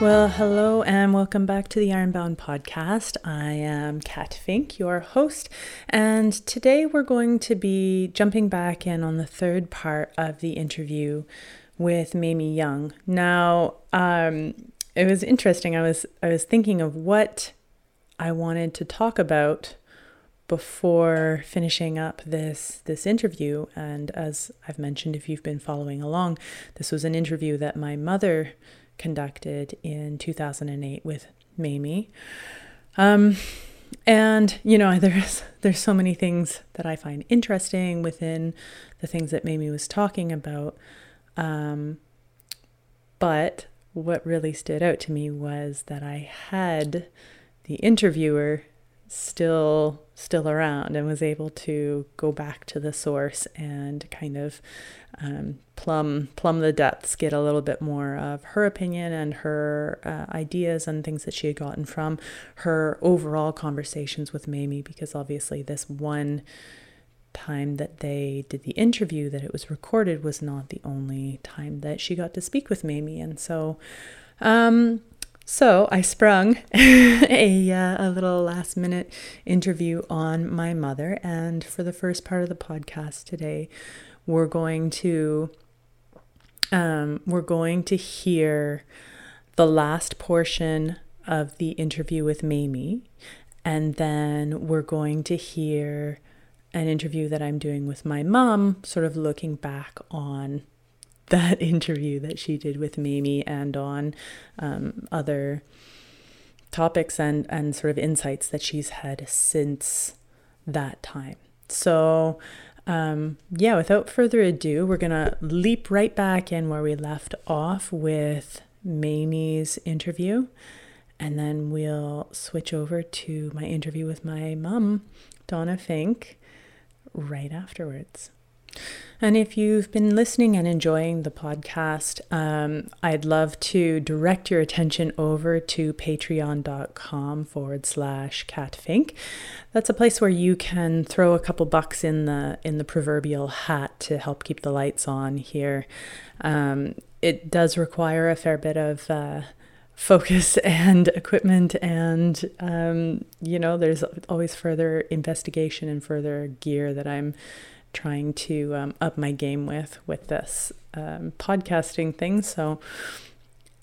Well, hello and welcome back to the Ironbound podcast. I am Kat Finck, your host, and today we're going to be jumping back in on the third part of the interview with Mamie Young. Now, um, it was interesting. I was I was thinking of what I wanted to talk about before finishing up this this interview and as I've mentioned if you've been following along this was an interview that my mother conducted in 2008 with Mamie. Um, and you know, there's there's so many things that I find interesting within the things that Mamie was talking about. Um, but what really stood out to me was that I had the interviewer still still around and was able to go back to the source and kind of um, plumb plumb the depths, get a little bit more of her opinion and her uh, ideas and things that she had gotten from her overall conversations with Mamie. Because obviously, this one time that they did the interview that it was recorded was not the only time that she got to speak with Mamie, and so. Um, so I sprung a, uh, a little last minute interview on my mother, and for the first part of the podcast today, we're going to um, we're going to hear the last portion of the interview with Mamie, and then we're going to hear an interview that I'm doing with my mom, sort of looking back on that interview that she did with Mamie and on um, other topics and, and sort of insights that she's had since that time. So, um, yeah, without further ado, we're going to leap right back in where we left off with Mamie's interview. And then we'll switch over to my interview with my mom, Donna Finck, right afterwards. And if you've been listening and enjoying the podcast, um, I'd love to direct your attention over to patreon.com forward slash katfinck. That's a place where you can throw a couple bucks in the in the proverbial hat to help keep the lights on here. Um, it does require a fair bit of uh, focus and equipment and um, you know there's always further investigation and further gear that i'm trying to um, up my game with with this um, podcasting thing. So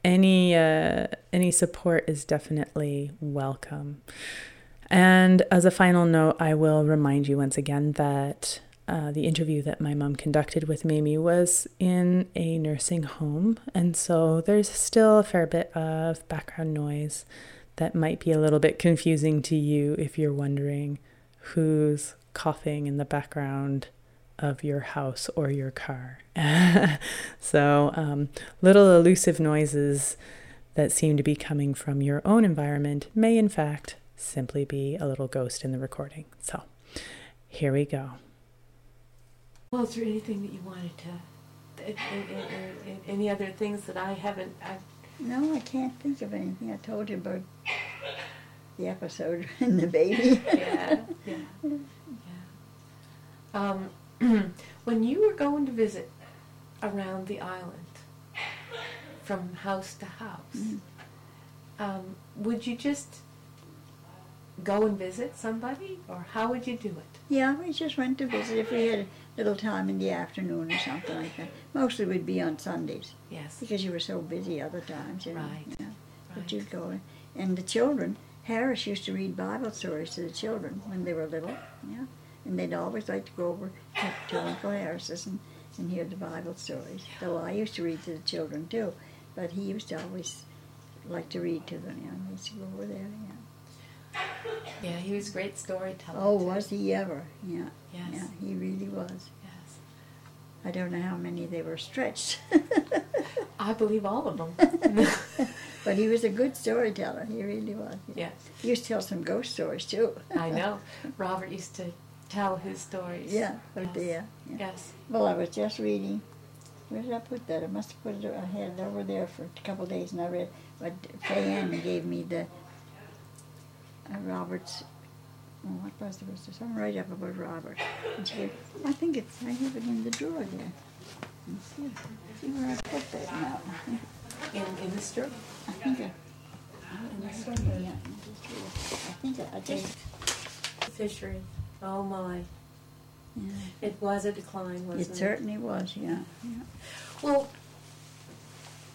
any uh, any support is definitely welcome. And as a final note, I will remind you once again that uh, the interview that my mom conducted with Mamie was in a nursing home, and so there's still a fair bit of background noise that might be a little bit confusing to you if you're wondering who's coughing in the background of your house or your car. so, um, little elusive noises that seem to be coming from your own environment may, in fact, simply be a little ghost in the recording. So, here we go. Well, is there anything that you wanted to? Any other things that I haven't? I've... No, I can't think of anything. I told you about the episode and the baby. yeah, yeah, yeah. Um, when you were going to visit around the island, from house to house, mm. um, would you just go and visit somebody, or how would you do it? Yeah, we just went to visit if we had a little time in the afternoon or something like that. Mostly we'd be on Sundays. Yes. Because you were so busy other times, you know. Right. Yeah. Right. But you'd go. And the children, Harris used to read Bible stories to the children when they were little. Yeah and they'd always like to go over to, to Uncle Harris's and, and hear the Bible stories. Though I used to read to the children too, but he used to always like to read to them. Know, he used to go over there. Yeah. Yeah, he was a great storyteller. Oh, too. was he ever? Yeah. Yes. Yeah, he really was. Yes. I don't know how many they were stretched. I believe all of them. but he was a good storyteller. He really was. Yes. He used to tell some ghost stories too. I know. Robert used to tell his stories. Yeah, oh yes. dear. Yeah. Yes. Well, I was just reading. Where did I put that? I must have put it. I had it over there for a couple of days, and I read. But Fayanne gave me the uh, Robert's. Oh, what was it? Was there something right up about Robert? And she I think it's. I have it in the drawer there. Let's see, see where I put that now. in, in the story. I think I, the yeah, in the story. I think I, I just, Fishery. Oh my. yeah. It was a decline, wasn't it? It certainly was, yeah, yeah. Well,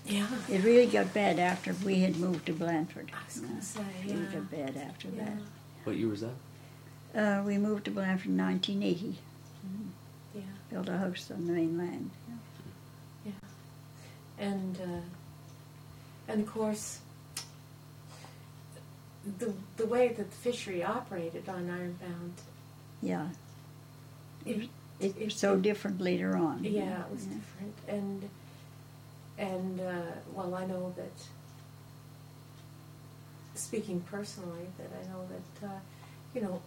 yeah. It really got bad after we had moved to Blandford. I was gonna say, It really got bad after Yeah. What year was that? that. Uh, we moved to Blandford in 1980. Yeah. Built a house on the mainland. Yeah. And uh, and of course the the way that the fishery operated on Ironbound, Yeah, it, it It- was so different later on. yeah, it was yeah. different. And and uh, well, I know that speaking personally, that I know that uh, you know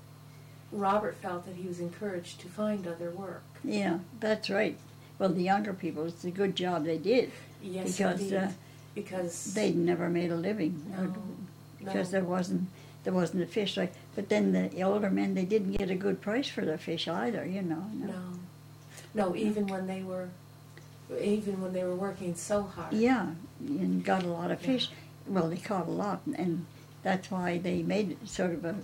Robert felt that he was encouraged to find other work. Yeah, that's right. Well, the younger people, it's a good job they did Yes, because uh, because they'd never made a living no, no. because there wasn't there wasn't a fish like. But then the older men, they didn't get a good price for their fish either. You know. No, no. Even when they were, even when they were working so hard. Yeah, and got a lot of fish. Well, they caught a lot, and that's why they made sort of a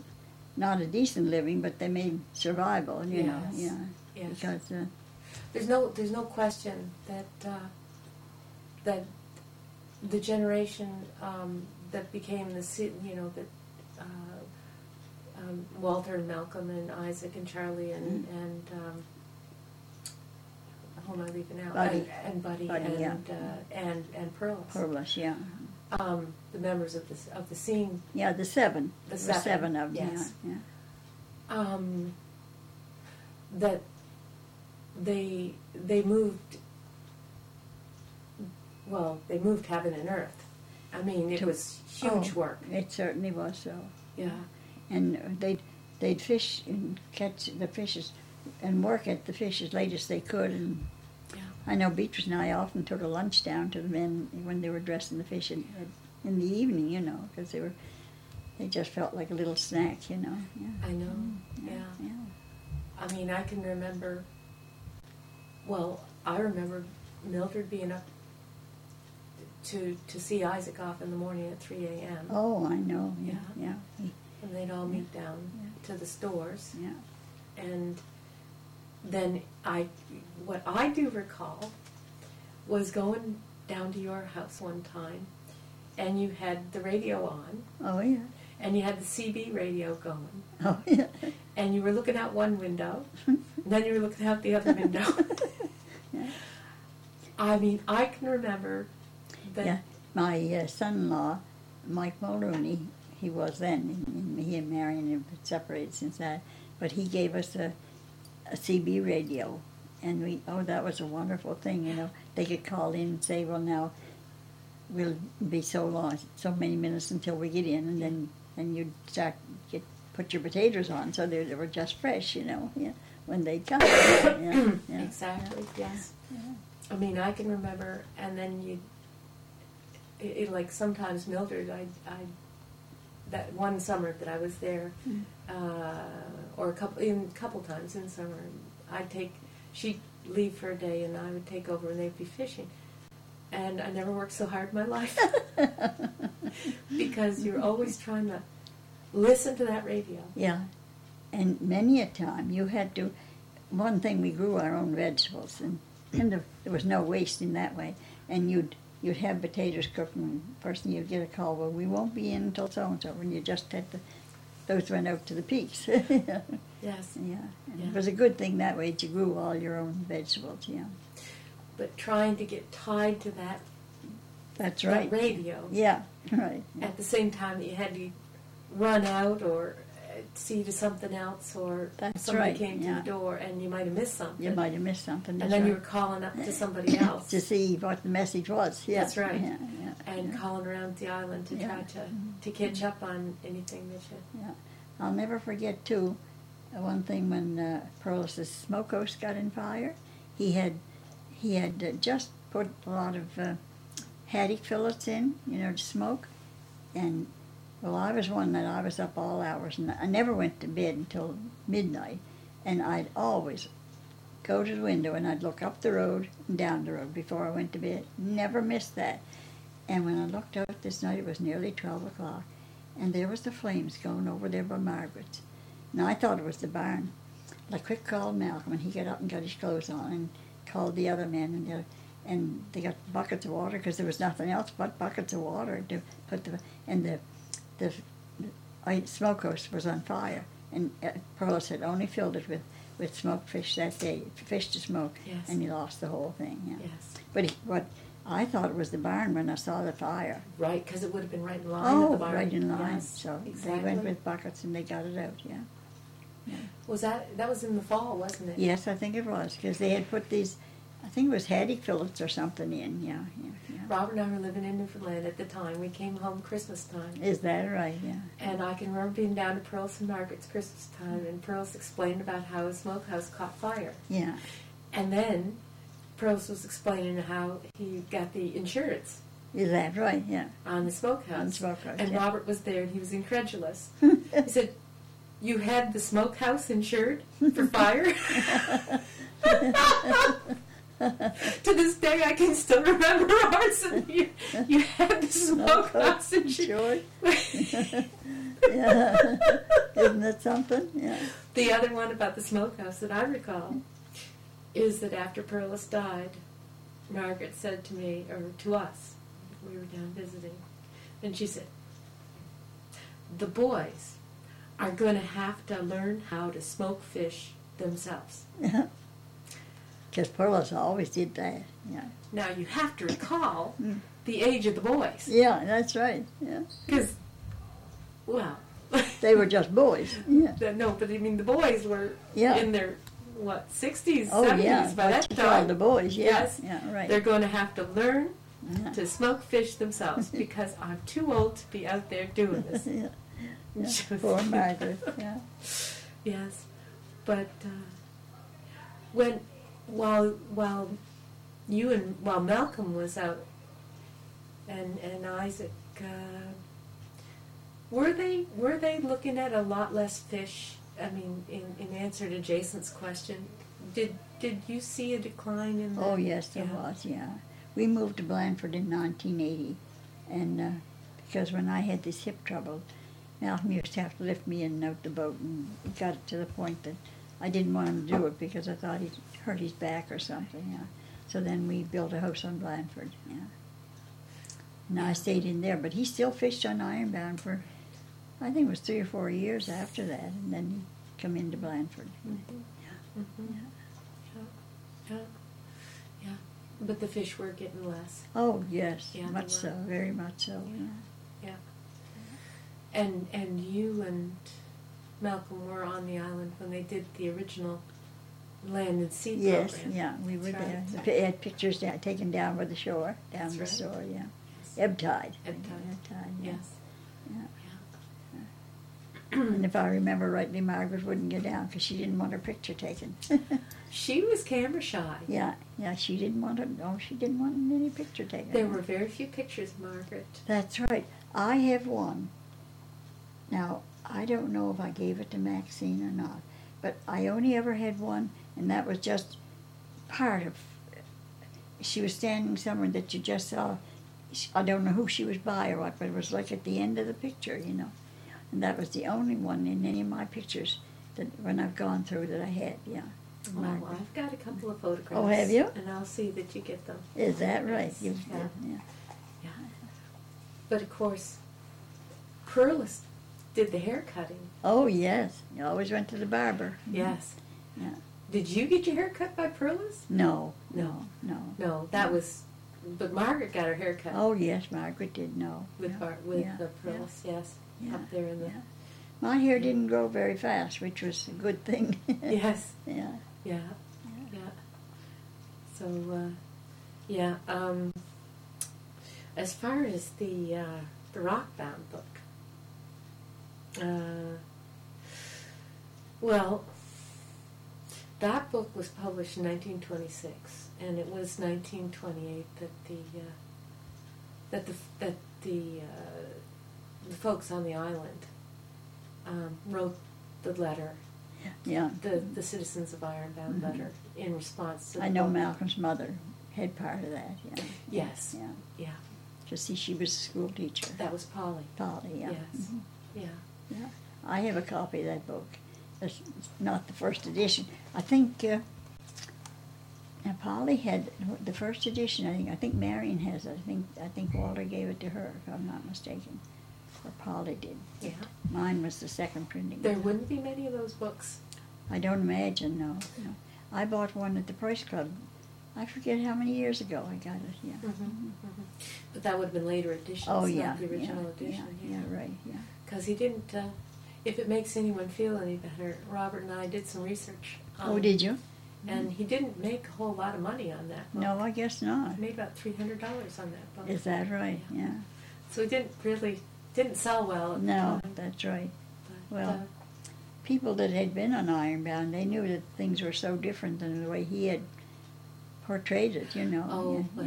not a decent living, but they made survival. You know. Yes. Yeah. Yes. Because uh, There's no, there's no question that uh, that the generation um, that became the, you know, that Walter and Malcolm and Isaac and Charlie and Mm. and um, who am I leaving out? Buddy. And, and Buddy, Buddy, and yeah. uh, and and Perlis. Perlis, yeah. Um, the members of the of the scene Yeah, the seven. The were seven, of them. yes. Yeah, yeah. um, that they they moved well they moved heaven and earth i mean it To- was huge Oh, work It certainly was so. yeah And they'd they'd fish and catch the fishes, and work at the fish as late as they could. And yeah I know Beatrice and I often took a lunch down to the men when they were dressing the fish in, in the evening, you know, because they were they just felt like a little snack, you know. Yeah. i know Mm, yeah. yeah. i mean i can remember well i remember mildred being up to to see isaac off in the morning at 3 a.m Oh, I know. Yeah, Yeah. yeah, and they'd all meet down Yeah. To the stores yeah. and then I, what I do recall was going down to your house one time, and you had the radio on, Oh, yeah. and you had the CB radio going, Oh, yeah. and you were looking out one window, and then you were looking out the other window. Yeah. I mean, I can remember that. Yeah, my uh, son-in-law, Mike Mulrooney, he was then, and he and Marion have been separated since that, but he gave us a, a CB radio, and we, oh, that was a wonderful thing, you know. They could call in and say, well, now, we'll be so long, so many minutes until we get in, and then, then you'd start, get, put your potatoes on, so they, they were just fresh, you know, yeah, when they'd come. yeah, yeah. Exactly. Yes. I mean, I can remember, and then you, it, it, like sometimes Mildred, I, I, that one summer that I was there, Mm. uh, or a couple, in a couple times in summer, I'd take, she'd leave for a day, and I would take over, and they'd be fishing, and I never worked so hard in my life because you're always trying to listen to that radio. Yeah, and many a time you had to. One thing we grew our own vegetables, and, and there was no waste in that way. And you'd you'd have potatoes cooking. and First thing you'd get a call, well, we won't be in until so and so, and you just had to. Those went out to the peaks. yeah, Yes, and Yeah. it was a good thing that way. that You grew all your own vegetables. Yeah, but trying to get tied to that, that's that right. radio. Yeah, right. at the same time that you had to run out or see to something else or That's somebody right, came to the door and you might have missed something. You might have missed something. and then you were calling up to somebody else to see what the message was. Yeah, That's right. Yeah, yeah, and yeah. calling around the island to Yeah. try to, to catch up on anything that you. Yeah, I'll never forget too. One thing when uh, Perlis's smokehouse got in fire, he had he had uh, just put a lot of uh, haddock fillets in, you know, to smoke, and well, I was one that I was up all hours, and I never went to bed until midnight, and I'd always go to the window and I'd look up the road and down the road before I went to bed. Never missed that. And when I looked out this night, it was nearly 12 o'clock, and there was the flames going over there by Margaret's. And I thought it was the barn. I quick called Malcolm, and he got up and got his clothes on and called the other men, and they, and they got buckets of water because there was nothing else but buckets of water to put the and the the, the smokehouse was on fire, and uh, Perlis had only filled it with with smoked fish that day, fish to smoke, Yes. and he lost the whole thing. Yeah. Yes. But he, what I thought it was the barn when I saw the fire. Right, because it would have been right in line oh, with the barn. right in line. Yes, so exactly. they went with buckets and they got it out. Yeah. Was that that was in the fall, wasn't it? Yes, I think it was because they had put these. I think it was haddock fillets or something in. Yeah, yeah, Robert and I were living in Newfoundland at the time. We came home Christmas time. Is that right? Yeah. And I can remember being down to Pearl's and Margaret's Christmas time, and Perlis explained about how a smokehouse caught fire. Yeah. And then Perlis was explaining how he got the insurance Is that right? Yeah. on the smokehouse. On the smokehouse, And yeah. Robert was there, and he was incredulous. He said, "You had the smokehouse insured for fire." to this day, I can still remember said, "You, you had the oh, smokehouse insured." yeah. Isn't that something? Yeah. The other one about the smokehouse that I recall is that after Perlis died, Margaret said to me, or to us, we were down visiting, and she said, The boys are going to have to learn how to smoke fish themselves. Yeah. Because Perlis always did that. Yeah. Now you have to recall Mm. the age of the boys. Yeah, that's right. Yeah. Because, well, They were just boys. Yeah. The- no, but I mean, the boys were Yeah. in their, what, 60s, Oh 70s yeah. by that time. the boys. Yeah. Yes. Yeah. Right. They're going to have to learn Yeah. to smoke fish themselves because I'm too old to be out there doing this. yeah. yeah. Poor Margaret. Yeah. Yes, but uh, when while while you and while Malcolm was out and and Isaac, uh, were they were they looking at a lot less fish? I mean, in, in answer to Jason's question, did did you see a decline in? The, Oh yes, there Yeah. was. Yeah. We moved to Blandford in 1980, and uh, because when I had this hip trouble, Malcolm used to have to lift me in and out the boat, and it got to the point that I didn't want him to do it because I thought he'd hurt his back or something. Yeah. So then we built a house on Blandford. Yeah. And I stayed in there, but he still fished on Ironbound for, I think it was three or four years after that, and then he come into Blandford. Mhm. Yeah. Yeah. Yeah. But the fish were getting less. Oh yes, Yeah, much so, very much so. Yeah. Yeah. And and you and Malcolm were on the island when they did the original land and sea Yes, program. yeah, we were That's there. right. Pi- had pictures down, taken down by the shore, down That's the right. shore, yeah. Yes. Ebb tide. Ebb tide. Ebb tide, yeah. Yes. Yeah. And if I remember rightly, Margaret wouldn't get down because she didn't want her picture taken. She was camera shy. yeah, yeah, she didn't want it. No, she didn't want any picture taken. There were very few pictures, Margaret. That's right. I have one. Now, I don't know if I gave it to Maxine or not, but I only ever had one, and that was just part of. She was standing somewhere that you just saw. I don't know who she was by or what, but it was like at the end of the picture, you know. And that was the only one in any of my pictures that when I've gone through that I had, yeah. Oh, of Well, I've got a couple of photographs. Oh, have you? And I'll see that you get them. Is that right? You, yeah. yeah. Yeah. But of course, Perlis did the hair cutting. Oh, yes. You always went to the barber. Yes. Yeah. Did you get your hair cut by Perlis? No, No. no, no. No, that was. But Margaret got her hair cut Oh yes, Margaret did know. with yeah. Bar- with yeah, the Perlis. Yes. yeah, Up there in the. yeah. My hair didn't grow very fast, which was a good thing. Yes. Yeah. Yeah. Yeah. So, uh, yeah. Um, as far as the uh, the Rockbound book, uh, well, that book was published in 1926, and it was 1928 that the uh, that the that the uh, the folks on the island um, wrote the letter Yeah. the, the Citizens of Ironbound Mhm. letter in response to the I know book. Malcolm's mother had part of that. Yeah. Yes. Yeah. Yeah. to see she was a school teacher. That was Polly. Polly, yeah. Yes. Mhm. Yeah. Yeah, I have a copy of that book. It's not the first edition. I think uh, now Polly had the first edition. I think I think Marion has it. I think I think Walter gave it to her, if I'm not mistaken, or Polly did. Yeah. Mine was the second printing. There wouldn't be many of those books. I don't imagine. No, no. I bought one at the Price Club. I forget how many years ago I got it. Yeah. Mhm, But that would have been later editions, Oh not yeah. the original yeah, edition. Yeah, yeah, right. Yeah. Because he didn't. Uh, if it makes anyone feel any better, Robert and I did some research. On Oh, did you? And he didn't make a whole lot of money on that book. No, I guess not. He made about three hundred dollars on that book. Is that right? Yeah. So he didn't really didn't sell well at No, the time. that's right. But, well, uh, people that had been on Ironbound, they knew that things were so different than the way he had portrayed it, you know. Oh, yeah, well,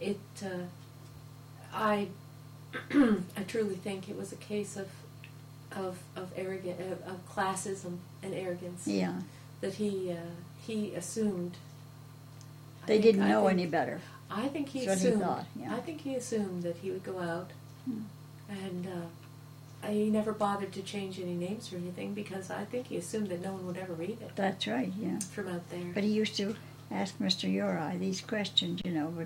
yeah. it. Uh, I, I truly think it was a case of, of of arrogant of, of classism and arrogance Yeah. that he uh, he assumed. They think- didn't know think- any better. I think he That's what he assumed. thought, yeah. I think he assumed that he would go out, Hmm. and uh, he never bothered to change any names or anything because I think he assumed that no one would ever read it That's right, yeah. from out there. But he used to ask Mr. Uri these questions, you know, but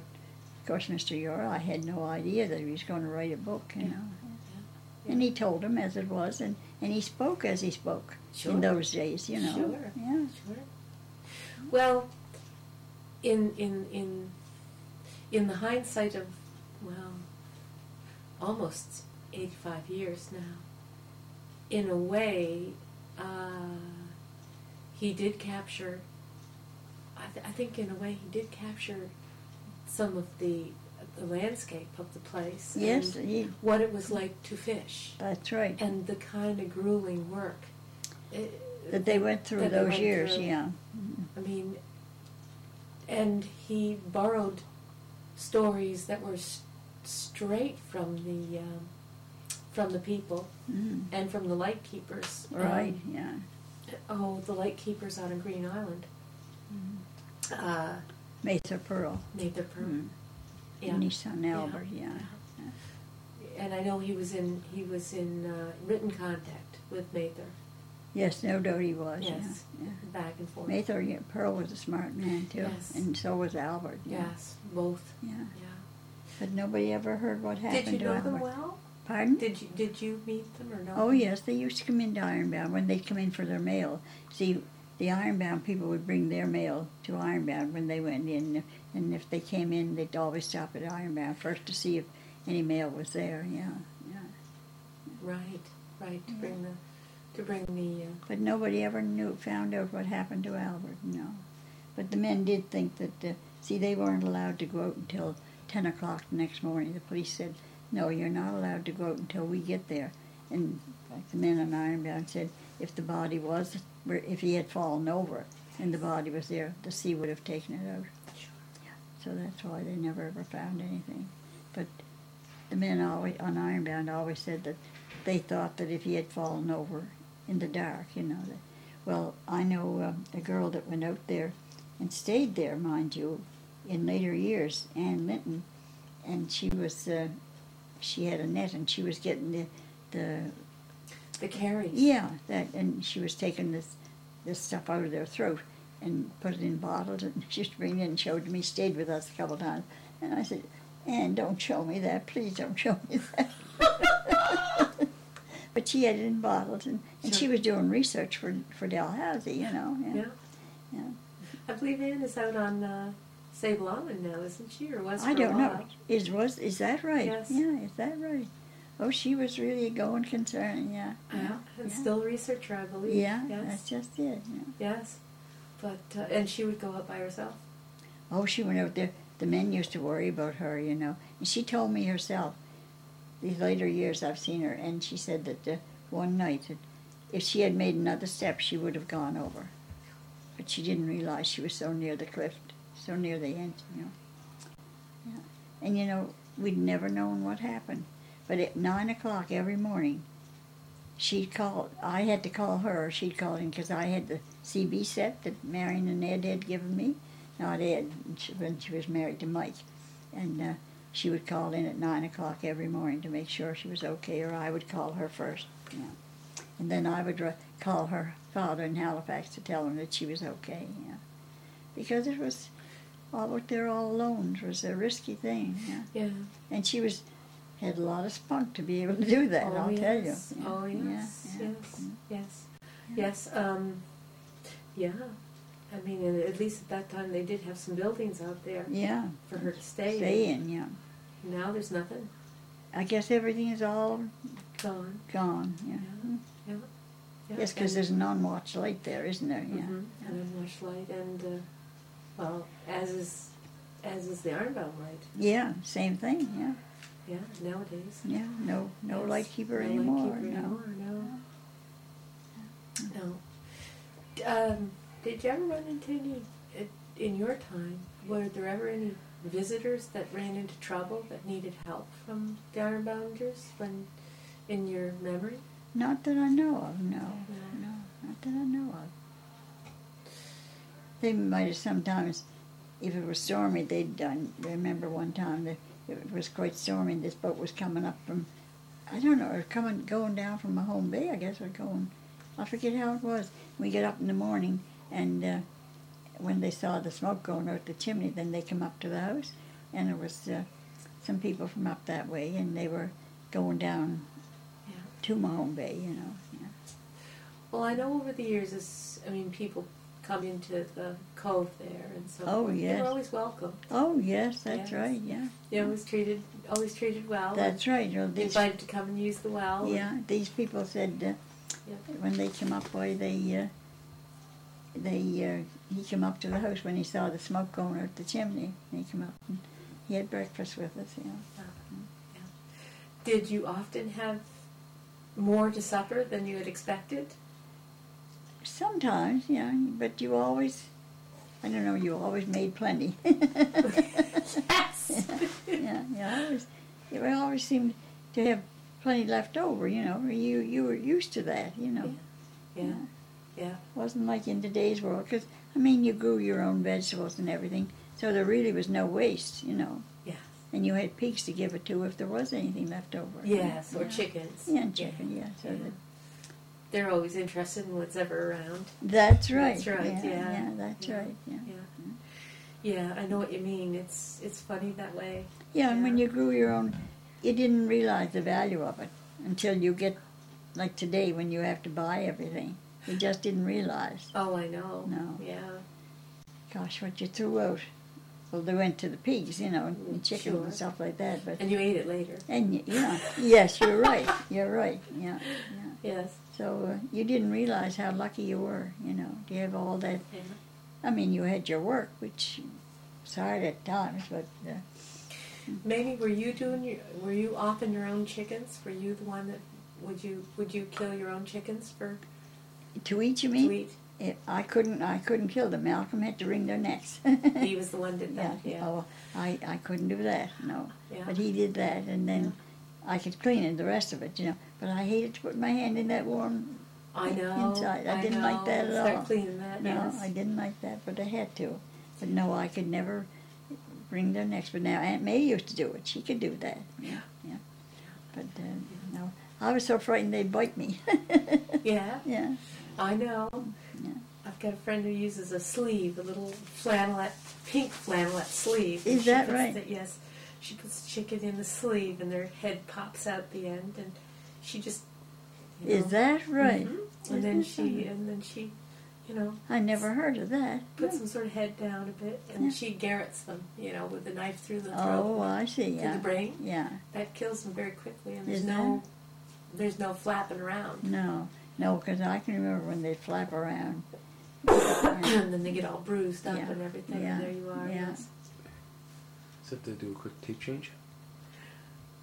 of course Mr. Uri had no idea that he was going to write a book, you know. Yeah. And he told him as it was, and, and he spoke as he spoke Sure. in those days, you know. Sure. Yeah. Sure. Well, in in in in the hindsight of well, almost eighty-five years now, in a way, uh, he did capture. I, th- I think in a way he did capture some of the the landscape of the place. Yes, and he, what it was like to fish that's right. and the kind of grueling work it, That they went through those went years, through. yeah. I mean, and he borrowed stories that were s- straight from the um, from the people Mhm. and from the light keepers. Right, Um, yeah. oh, the light keepers out on Green Island Mm-hmm. uh, Mather Pearl. made their per- Mm. Yeah. And his son Albert, yeah. And I know he was in he was in uh, written contact with Mather. Yes, no doubt he was, Yes, yeah. back and forth. Mather, yeah, Pearl was a smart man too, Yes. and so was Albert. Yeah. Yes, both. Yeah. Yeah. But nobody ever heard what happened Did you to know Albert. them well? Pardon? Did you did you meet them or no? Oh yes, they used to come into Ironbound when they'd come in for their mail. See, the Ironbound people would bring their mail to Ironbound when they went in, and if they came in, they'd always stop at Ironbound first to see if any mail was there. Yeah, yeah. Right, right. To Yeah. bring the to bring the. Uh, But nobody ever knew, found out what happened to Albert. No. But the men did think that. Uh, see, they weren't allowed to go out until ten o'clock the next morning. The police said, "No, you're not allowed to go out until we get there." And like the men on Ironbound said, if the body was, if he had fallen over and the body was there, the sea would have taken it out. So that's why they never ever found anything. But the men always on Ironbound always said that they thought that if he had fallen over in the dark, you know, that, well, I know um, a girl that went out there and stayed there, mind you, in later years, Ann Linton, and she was, uh, she had a net and she was getting the, the the carries. yeah, that, and she was taking this, this stuff out of their throat and put it in bottles, and she used to bring it in and showed it to me, stayed with us a couple of times. And I said, Anne, don't show me that, please don't show me that. but she had it in bottles, and, and she was doing research for, for Dalhousie, you know. Yeah. yeah. I believe Ann is out on uh, Sable Island now, isn't she, or was I don't know. Is was is that right? Yes. Yeah, is that right? Oh, she was really a going concern. Yeah. Yeah, and yeah. still a researcher, I believe. Yeah, Yes. that's just it. Yeah. Yes. But uh, and she would go out by herself. Oh, she went out there. The men used to worry about her, you know. And she told me herself, these later years I've seen her, and she said that uh, one night, that if she had made another step, she would have gone over. But she didn't realize she was so near the cliff, so near the end, you know. Yeah. And, you know, we'd never known what happened. But at 9 o'clock every morning, she'd call, I had to call her, or she'd call in, because I had the CB set that Marion and Ed had given me not Ed, when she- was married to Mike. And uh, she would call in at nine o'clock every morning to make sure she was okay, or I would call her first. You know. And then I would ri- call her father in Halifax to tell him that she was okay. You know. Because it was all out there all alone. It was a risky thing. Yeah. Yeah. And she was had a lot of spunk to be able to do that. oh, I'll yes. tell you. Yeah, Oh yeah, yes. yeah. Yes. Yes. Yes. Um, yeah. I mean, at least at that time they did have some buildings out there Yeah. for her to stay, Stay in. Yeah. Now there's nothing. I guess everything is all Gone. gone. Yeah. Yeah. Yeah. yeah. Yes, because there's a non-watch light there, isn't there? Yeah. Mhm, And then Rush Light, and uh, well, as is as is the Ironbound Light. Yeah. Same thing. Yeah. Yeah, nowadays. Yeah. No. No Yes, light keeper no anymore. Lightkeeper no. anymore. No. No. D- Um, did you ever run into any uh, in your time? Were there ever any visitors that ran into trouble that needed help from the Ironbounders when in your memory? Not that I know of. No. No. No. Not that I know of. They might have sometimes, if it was stormy, they'd done. Remember one time that it was quite stormy. and This boat was coming up from, I don't know, or coming going down from Mahone Bay, I guess, or going. I forget how it was. We get up in the morning, and uh, when they saw the smoke going out the chimney, then they come up to the house, and there was uh, some people from up that way, and they were going down Yeah. to Mahone Bay, you know. Yeah. Well, I know over the years, it's, I mean, people come into the cove there and so Oh, forth. They yes. were always welcome. Oh yes, that's Yes. right. Yeah, They always treated, always treated well. that's right. You know, these, invited to come and use the well. and- yeah, these people said uh, Yeah. when they came up, boy, they uh, they uh, he came up to the house when he saw the smoke going out the chimney. And he came up and he had breakfast with us. You know. Did you often have more to supper than you had expected? Sometimes, yeah, but you always, I don't know, you always made plenty. Yes. yeah, yeah, always, you always seemed to have plenty left over. You know, you you were used to that. You know. Yeah. Yeah. yeah. wasn't like in today's world because I mean you grew your own vegetables and everything, so there really was no waste, you know. Yeah. And you had pigs to give it to if there was anything left over. Yes, or Yeah. chickens. Yeah, and chicken, yeah. So Yeah. They're always interested in what's ever around. that's right. That's right, Yeah, yeah. yeah, that's Yeah. right. Yeah. Yeah. Yeah, I know what you mean. It's it's funny that way. Yeah, and when you grew your own, you didn't realize the value of it until you get like today when you have to buy everything. You just didn't realize. Oh, I know. No. Yeah. Gosh, what you threw out. Well, they went to the pigs, you know, and chickens Sure. and stuff like that. But And you ate it later. And y- yeah, yes, you're right. You're right. Yeah, yeah. Yes. So uh, you didn't realize how lucky you were. You know, to have all that. Yeah. I mean, you had your work, which was hard at times, but uh, Mamie were you doing your were you offing your own chickens? Were you the one that would you would you kill your own chickens for to eat, you to eat? It, I couldn't. I couldn't kill them. Malcolm had to wring their necks. He was the one that did that. Yeah. Oh, I, I couldn't do that. No. Yeah. But he did that, and then I could clean it, the rest of it, you know. But I hated to put my hand in that warm. I know. inside. I I didn't know. like that at Start all. cleaning that. No, yes. I didn't like that, but I had to. But no, I could never wring their necks. But now Aunt May used to do it. She could do that. Yeah, yeah. But uh, no, I was so frightened they'd bite me. Yeah. yeah. I know. Yeah. I've got a friend who uses a sleeve, a little flannelette, pink flannelette sleeve. Is that right? The, yes. She puts the chicken in the sleeve and their head pops out the end and she just you Is know, that right? mhm. And then Isn't she that- and then she you know, I never heard of that. puts some sort of head down a bit and Yeah. she garrots them, you know, with a knife through the throat. Oh, I see. to Yeah. the brain. Yeah. That kills them very quickly and there's Is no there's no flapping around. No, no, because I can remember when they flap around. and then they get all bruised up Yeah. and everything Yeah. and there you are, Yeah. yes. Is to do a quick tape change?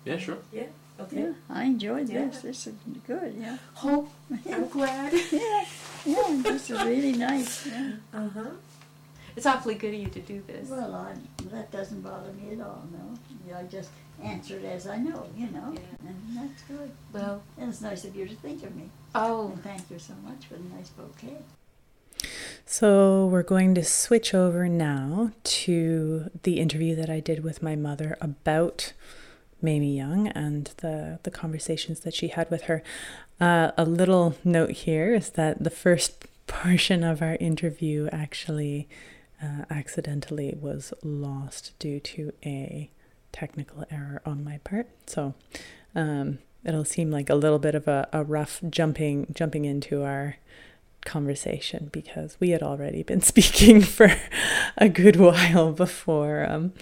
Yeah, sure. Yeah. Okay. Yeah, I enjoyed Yeah. this. This is good. Yeah. Oh, I'm glad. yeah. Yeah. This is really nice. Yeah. Uh huh. It's awfully good of you to do this. Well, I, that doesn't bother me at all, no. Yeah, I just answer it as I know, you know, Yeah. and that's good. Well, And it's nice of you to think of me. oh, And thank you so much for the nice bouquet. So, we're going to switch over now to the interview that I did with my mother about Mamie Young and the, the conversations that she had with her. Uh, a little note here is that the first portion of our interview actually uh, accidentally was lost due to a technical error on my part. So, um, it'll seem like a little bit of a, a rough jumping jumping into our conversation because we had already been speaking for a good while before. Um,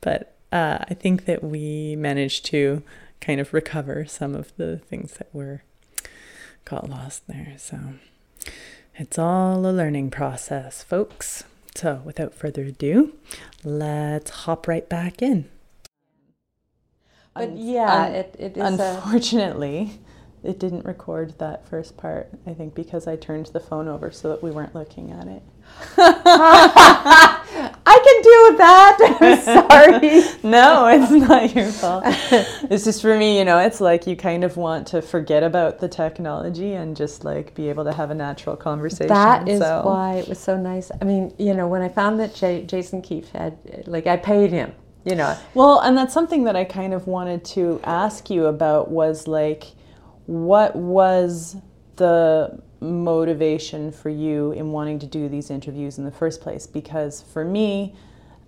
but uh, I think that we managed to kind of recover some of the things that were got lost there. So it's all a learning process, folks. So without further ado, let's hop right back in. But yeah, un- it, it is a, Unfortunately, it didn't record that first part, I think, because I turned the phone over so that we weren't looking at it. I can deal with that. I'm sorry. No, it's not your fault. It's just for me, you know, it's like you kind of want to forget about the technology and just like be able to have a natural conversation. That is so. why it was so nice. I mean, you know, when I found that J- Jason Keefe had, like, I paid him, you know. Well, and that's something that I kind of wanted to ask you about was like, what was the motivation for you in wanting to do these interviews in the first place? Because for me,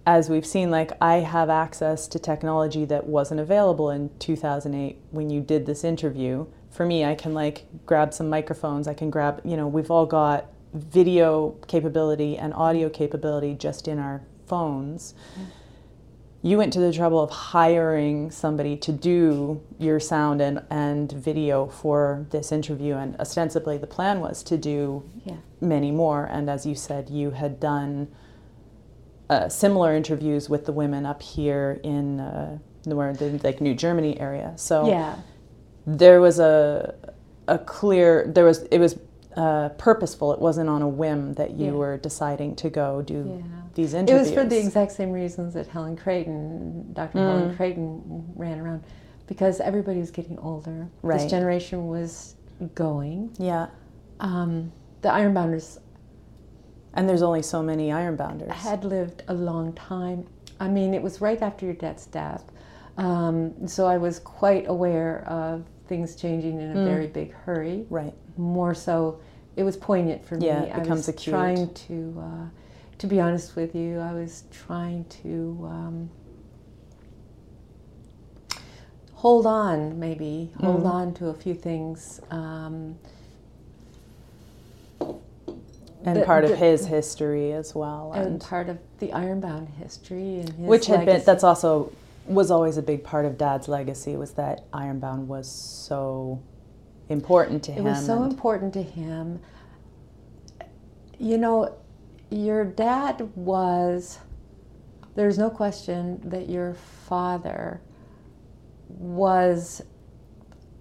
as we've seen, like I have access to technology that wasn't available in 2008 when you did this interview. For me, I can like grab some microphones, I can grab, you know, we've all got video capability and audio capability just in our phones mm. You went to the trouble of hiring somebody to do your sound and, and video for this interview and ostensibly the plan was to do Yeah. many more and as you said you had done uh, similar interviews with the women up here in uh, where the like New Germany area so Yeah. there was a a clear there was it was uh, purposeful it wasn't on a whim that you Yeah. were deciding to go do Yeah. these It was for the exact same reasons that Helen Creighton, Dr. Mm. Helen Creighton ran around, because everybody was getting older. Right. This generation was going. yeah Um, the Ironbounders And there's only so many ironbounders. had lived a long time. I mean, it was right after your dad's death. Um, so I was quite aware of things changing in a Mm. very big hurry. Right. More so, it was poignant for Yeah, me. it I was acute. trying to, uh, to be honest with you, I was trying to um, hold on, maybe hold Mm. on to a few things. Um, And The- part of the- his history as well. and And, part of the Ironbound history and his which had been that's also, was always a big part of Dad's legacy was that Ironbound was so important to It him. It was so important to him. You know, your dad was, there's no question that your father was,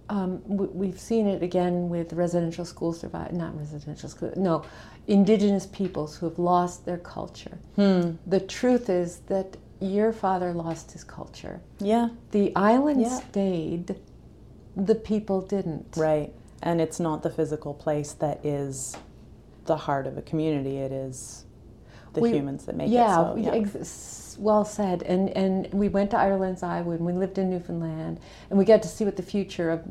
um, we've seen it again with residential school survive, not residential school, no, indigenous peoples who have lost their culture. Hmm. The truth is that your father lost his culture. Yeah, The island Yeah. stayed, the people didn't. right. And it's not the physical place that is the heart of a community. It is the We- humans that make yeah, it. So, yeah. ex- well said. And and we went to Ireland's Eye when we lived in Newfoundland, and we got to see what the future of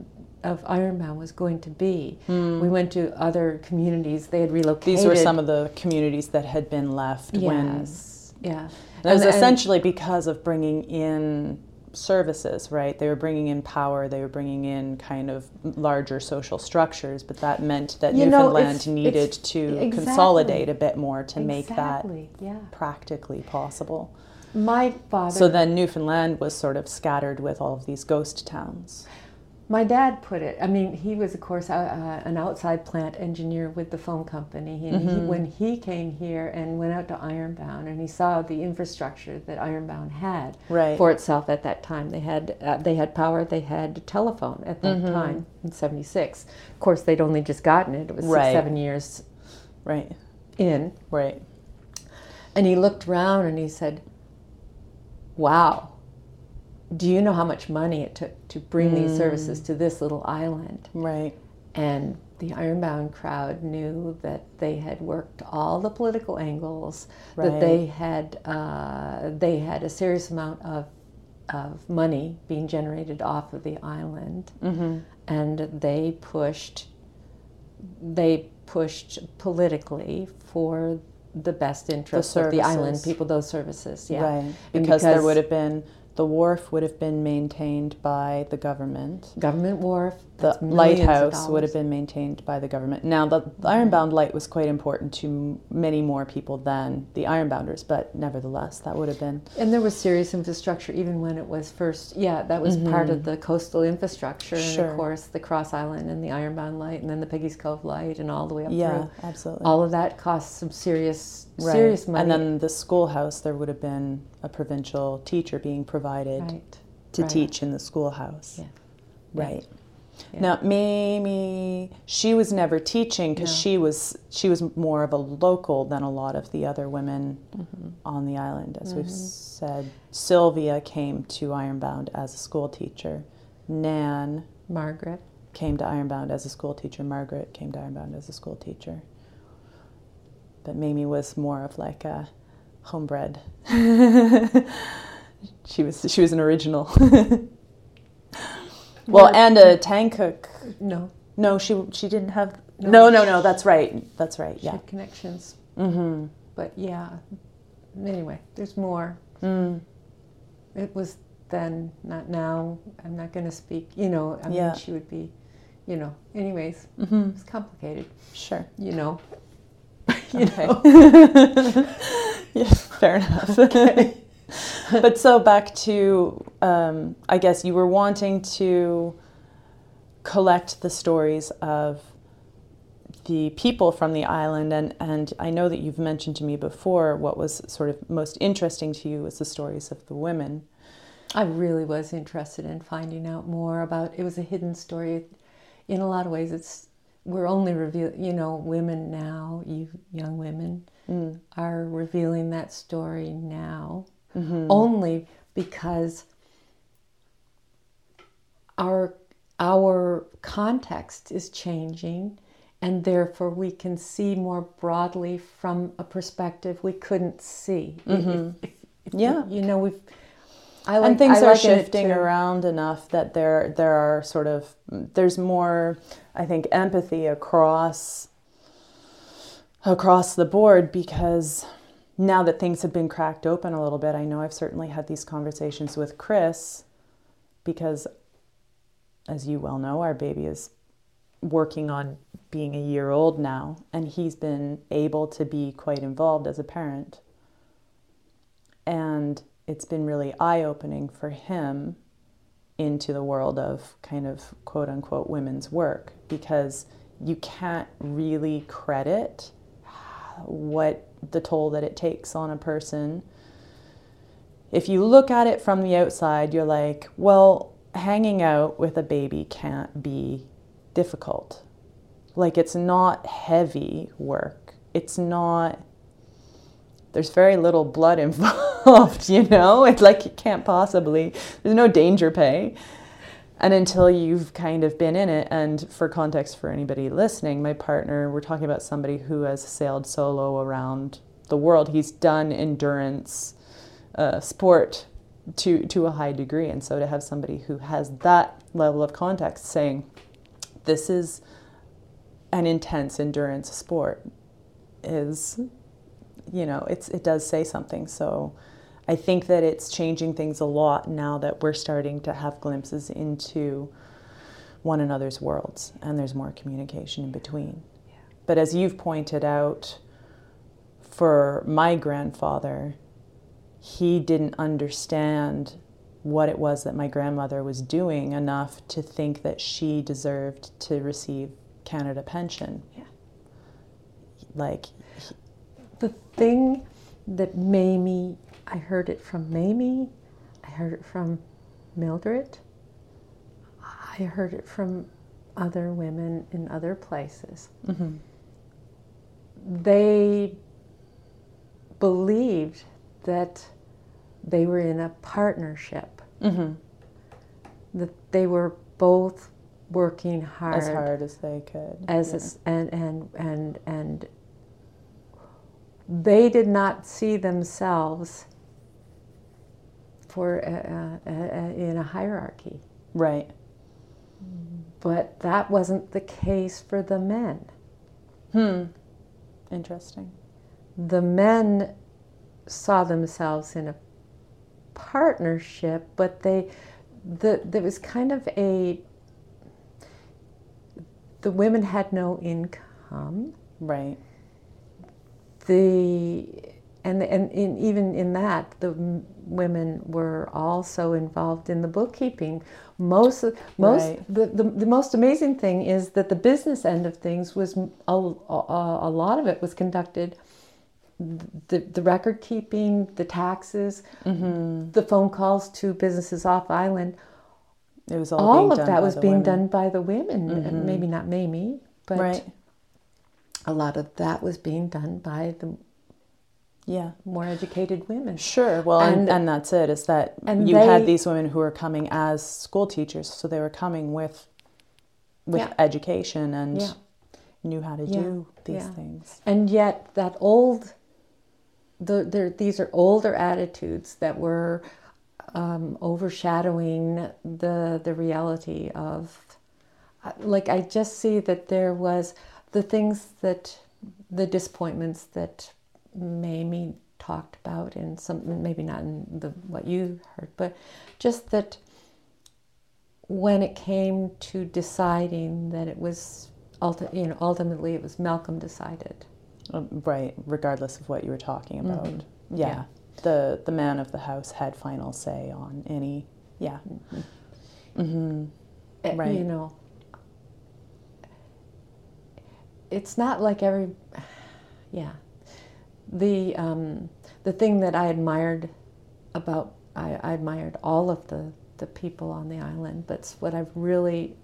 of Ironbound was going to be. Hmm. We went to other communities; they had relocated. These were some of the communities that had been left when yes, yeah. It was And- and- essentially because of bringing in services, right? They were bringing in power, they were bringing in kind of larger social structures, but that meant that You know, Newfoundland it's- needed it's- to exactly. consolidate a bit more to make that. Yeah, practically possible. my father. So then Newfoundland was sort of scattered with all of these ghost towns. My dad put it. I mean, he was, of course, uh, an outside plant engineer with the phone company. And he, when he came here and went out to Ironbound, and he saw the infrastructure that Ironbound had Right. for itself at that time, they had uh, they had power, they had telephone at that time in '76. Of course, they'd only just gotten it. It was Right. six, seven years Right, in, right. and he looked around and he said, "Wow." Do you know how much money it took to bring these services to this little island? Right. And the Ironbound crowd knew that they had worked all the political angles, Right. that they had uh, they had a serious amount of of money being generated off of the island, Mm-hmm. and they pushed they pushed politically for the best interests of the island people, those services. Yeah, Right. And Because, there would have been the wharf would have been maintained by the government. government wharf. The that's millions of lighthouse would have been maintained by the government. Now, the, the Ironbound light was quite important to many more people than the Ironbounders, but nevertheless, that would have been. And there was serious infrastructure even when it was first. Yeah, that was part of the coastal infrastructure, and Mm-hmm. Sure. of course the Cross Island and the Ironbound Light, and then the Peggy's Cove Light, and all the way up Yeah, through. absolutely. All of that cost some serious, Right. serious money. And then the schoolhouse, there would have been a provincial teacher being provided right. to right. teach in the schoolhouse. Yeah. Right. Yeah. Now, Mamie, she was never teaching because No. she was she was more of a local than a lot of the other women Mm-hmm. on the island. As we've said, Sylvia came to Ironbound as a school teacher. Nan Margaret. came to Ironbound as a school teacher. Margaret came to Ironbound as a school teacher. But Mamie was more of like a homebred. she was she was an original. well, and a Tancook. No, No, she she didn't have. No. No, no, no. That's right. That's right. she Yeah. had connections. Mm-hmm. But yeah. Anyway, there's more. Mm. It was then, not now. I'm not going to speak. You know, I Yeah. mean, she would be. You know. Anyways, Mm-hmm. it's complicated. Sure. You know. Okay. yeah, fair enough. but so back to, um, I guess you were wanting to collect the stories of the people from the island, and, and I know that you've mentioned to me before what was sort of most interesting to you was the stories of the women. I really was interested in finding out more about. It was a hidden story. In a lot of ways, it's we're only reveal. You know, women now, you young women, Mm. are revealing that story now, Mm-hmm. only because our our context is changing, and therefore we can see more broadly from a perspective we couldn't see. If- if- if- Mm-hmm. Yeah. you know we've. I like, and things I are liken it shifting around enough that there there are sort of there's more I think empathy across across the board because now that things have been cracked open a little bit I know I've certainly had these conversations with Chris because as you well know our baby is working on being a year old now and he's been able to be quite involved as a parent. And it's been really eye opening for him into the world of kind of quote unquote women's work because you can't really credit what the toll that it takes on a person. If you look at it from the outside, you're like, well, hanging out with a baby can't be difficult. Like, it's not heavy work. It's not there's very little blood involved, you know? It's like you can't possibly, there's no danger pay. And until you've kind of been in it, and for context for anybody listening, my partner, we're talking about somebody who has sailed solo around the world. He's done endurance uh, sport to, to a high degree. And so to have somebody who has that level of context saying, this is an intense endurance sport is you know it's it does say something so i think that it's changing things a lot now that we're starting to have glimpses into one another's worlds and there's more communication in between. But as you've pointed out for my grandfather he didn't understand what it was that my grandmother was doing enough to think that she deserved to receive canada pension. Yeah. like The thing that Mamie, I heard it from Mamie, I heard it from Mildred, I heard it from other women in other places. mhm. They believed that they were in a partnership, Mm-hmm. that they were both working hard, as hard as they could. as yeah. a and and and and they did not see themselves for in a hierarchy, right. but that wasn't the case for the men. Hmm. Interesting. The men saw themselves in a partnership, but they the there was kind of a the women had no income. Right. the and and in, even in that the women were also involved in the bookkeeping most most Right. the, the, the most amazing thing is that the business end of things was a lot of it was conducted the, the record keeping the taxes Mm-hmm. the phone calls to businesses off island It was all, all, of that was being women. done by the women Mhm. maybe not mamie but right. a lot of that was being done by the Yeah. more educated women Sure. Well, and, And- and, that's it. Is that and you had these women who were coming as school teachers, so they were coming with with Yeah. education and Yeah. knew how to Yeah. do these things. and yet that old the, there, these are older attitudes that were um, overshadowing the the reality of like I just see that there was the things that the disappointments that Mamie talked about in some maybe not in the what you heard but just that when it came to deciding that it was ulti- you know ultimately it was Malcolm decided Um, right. Regardless of what you were talking about. Mhm. Yeah. Yeah. The the man of the house had final say on any. Yeah. Mm-hmm. Uh, Right. You know, it's not like every, yeah. The um, the thing that I admired about I, I admired all of the the people on the island, but what I've really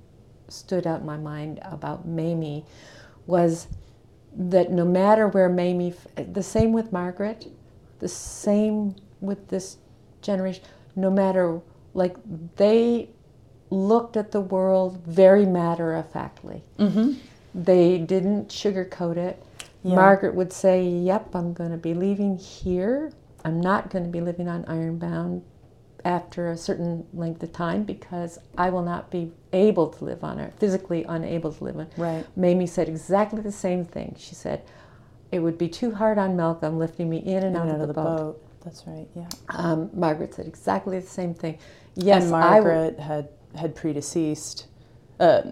stood out in my mind about Mamie was that no matter where Mamie, the same with Margaret, the same with this generation, no matter like they looked at the world very matter of factly. Mm-hmm. They didn't sugarcoat it. Yeah. Margaret would say, Yep, I'm going to be leaving here. I'm not going to be living on Ironbound after a certain length of time because I will not be able to live on it, physically unable to live on it. Right. Mamie said exactly the same thing. She said, It would be too hard on Malcolm lifting me in and In out and of the, boat. That's right. Yeah. Um, Margaret said exactly the same thing. Yes, and I w- Margaret had had predeceased. Uh,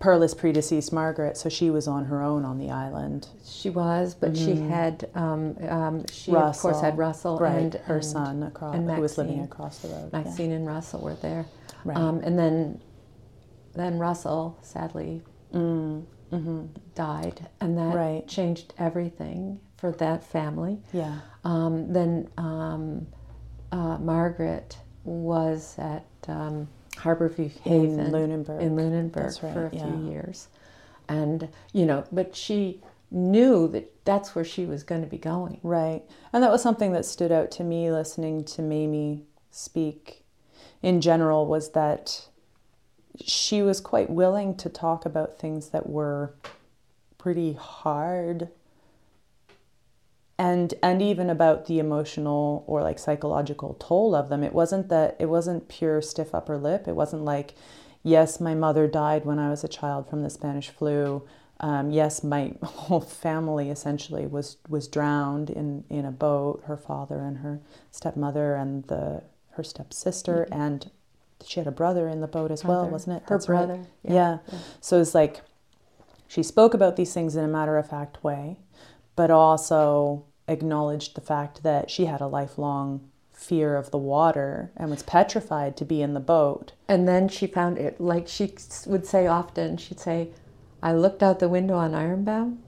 Perlis predeceased Margaret, so she was on her own on the island. She was, but she Mhm. had um, um, she of course had Russell right? and her and son across, and who was living across the road. yeah. Maxine and Russell were there, Right. um, and then then Russell sadly mm, hmm died, and that Right. changed everything for that family. Yeah. Um, then um, uh, Margaret was at um, Harborview Haven In Lunenburg. in Lunenburg right, for a yeah. few years, and you know, but she knew that that's where she was going to be going. Right. And that was something that stood out to me listening to Mamie speak in general was that she was quite willing to talk about things that were pretty hard and and even about the emotional or like psychological toll of them. It wasn't that it wasn't pure stiff upper lip. It wasn't like yes, my mother died when I was a child from the Spanish flu. Um, yes, my whole family essentially was was drowned in, in a boat. Her father and her stepmother and the her stepsister and she had a brother in the boat as well, wasn't it? Her That's right. brother. Yeah. So it's like she spoke about these things in a matter of fact way, but also acknowledged the fact that she had a lifelong fear of the water and was petrified to be in the boat. And then she found it, like she would say often, she'd say, I looked out the window on Ironbound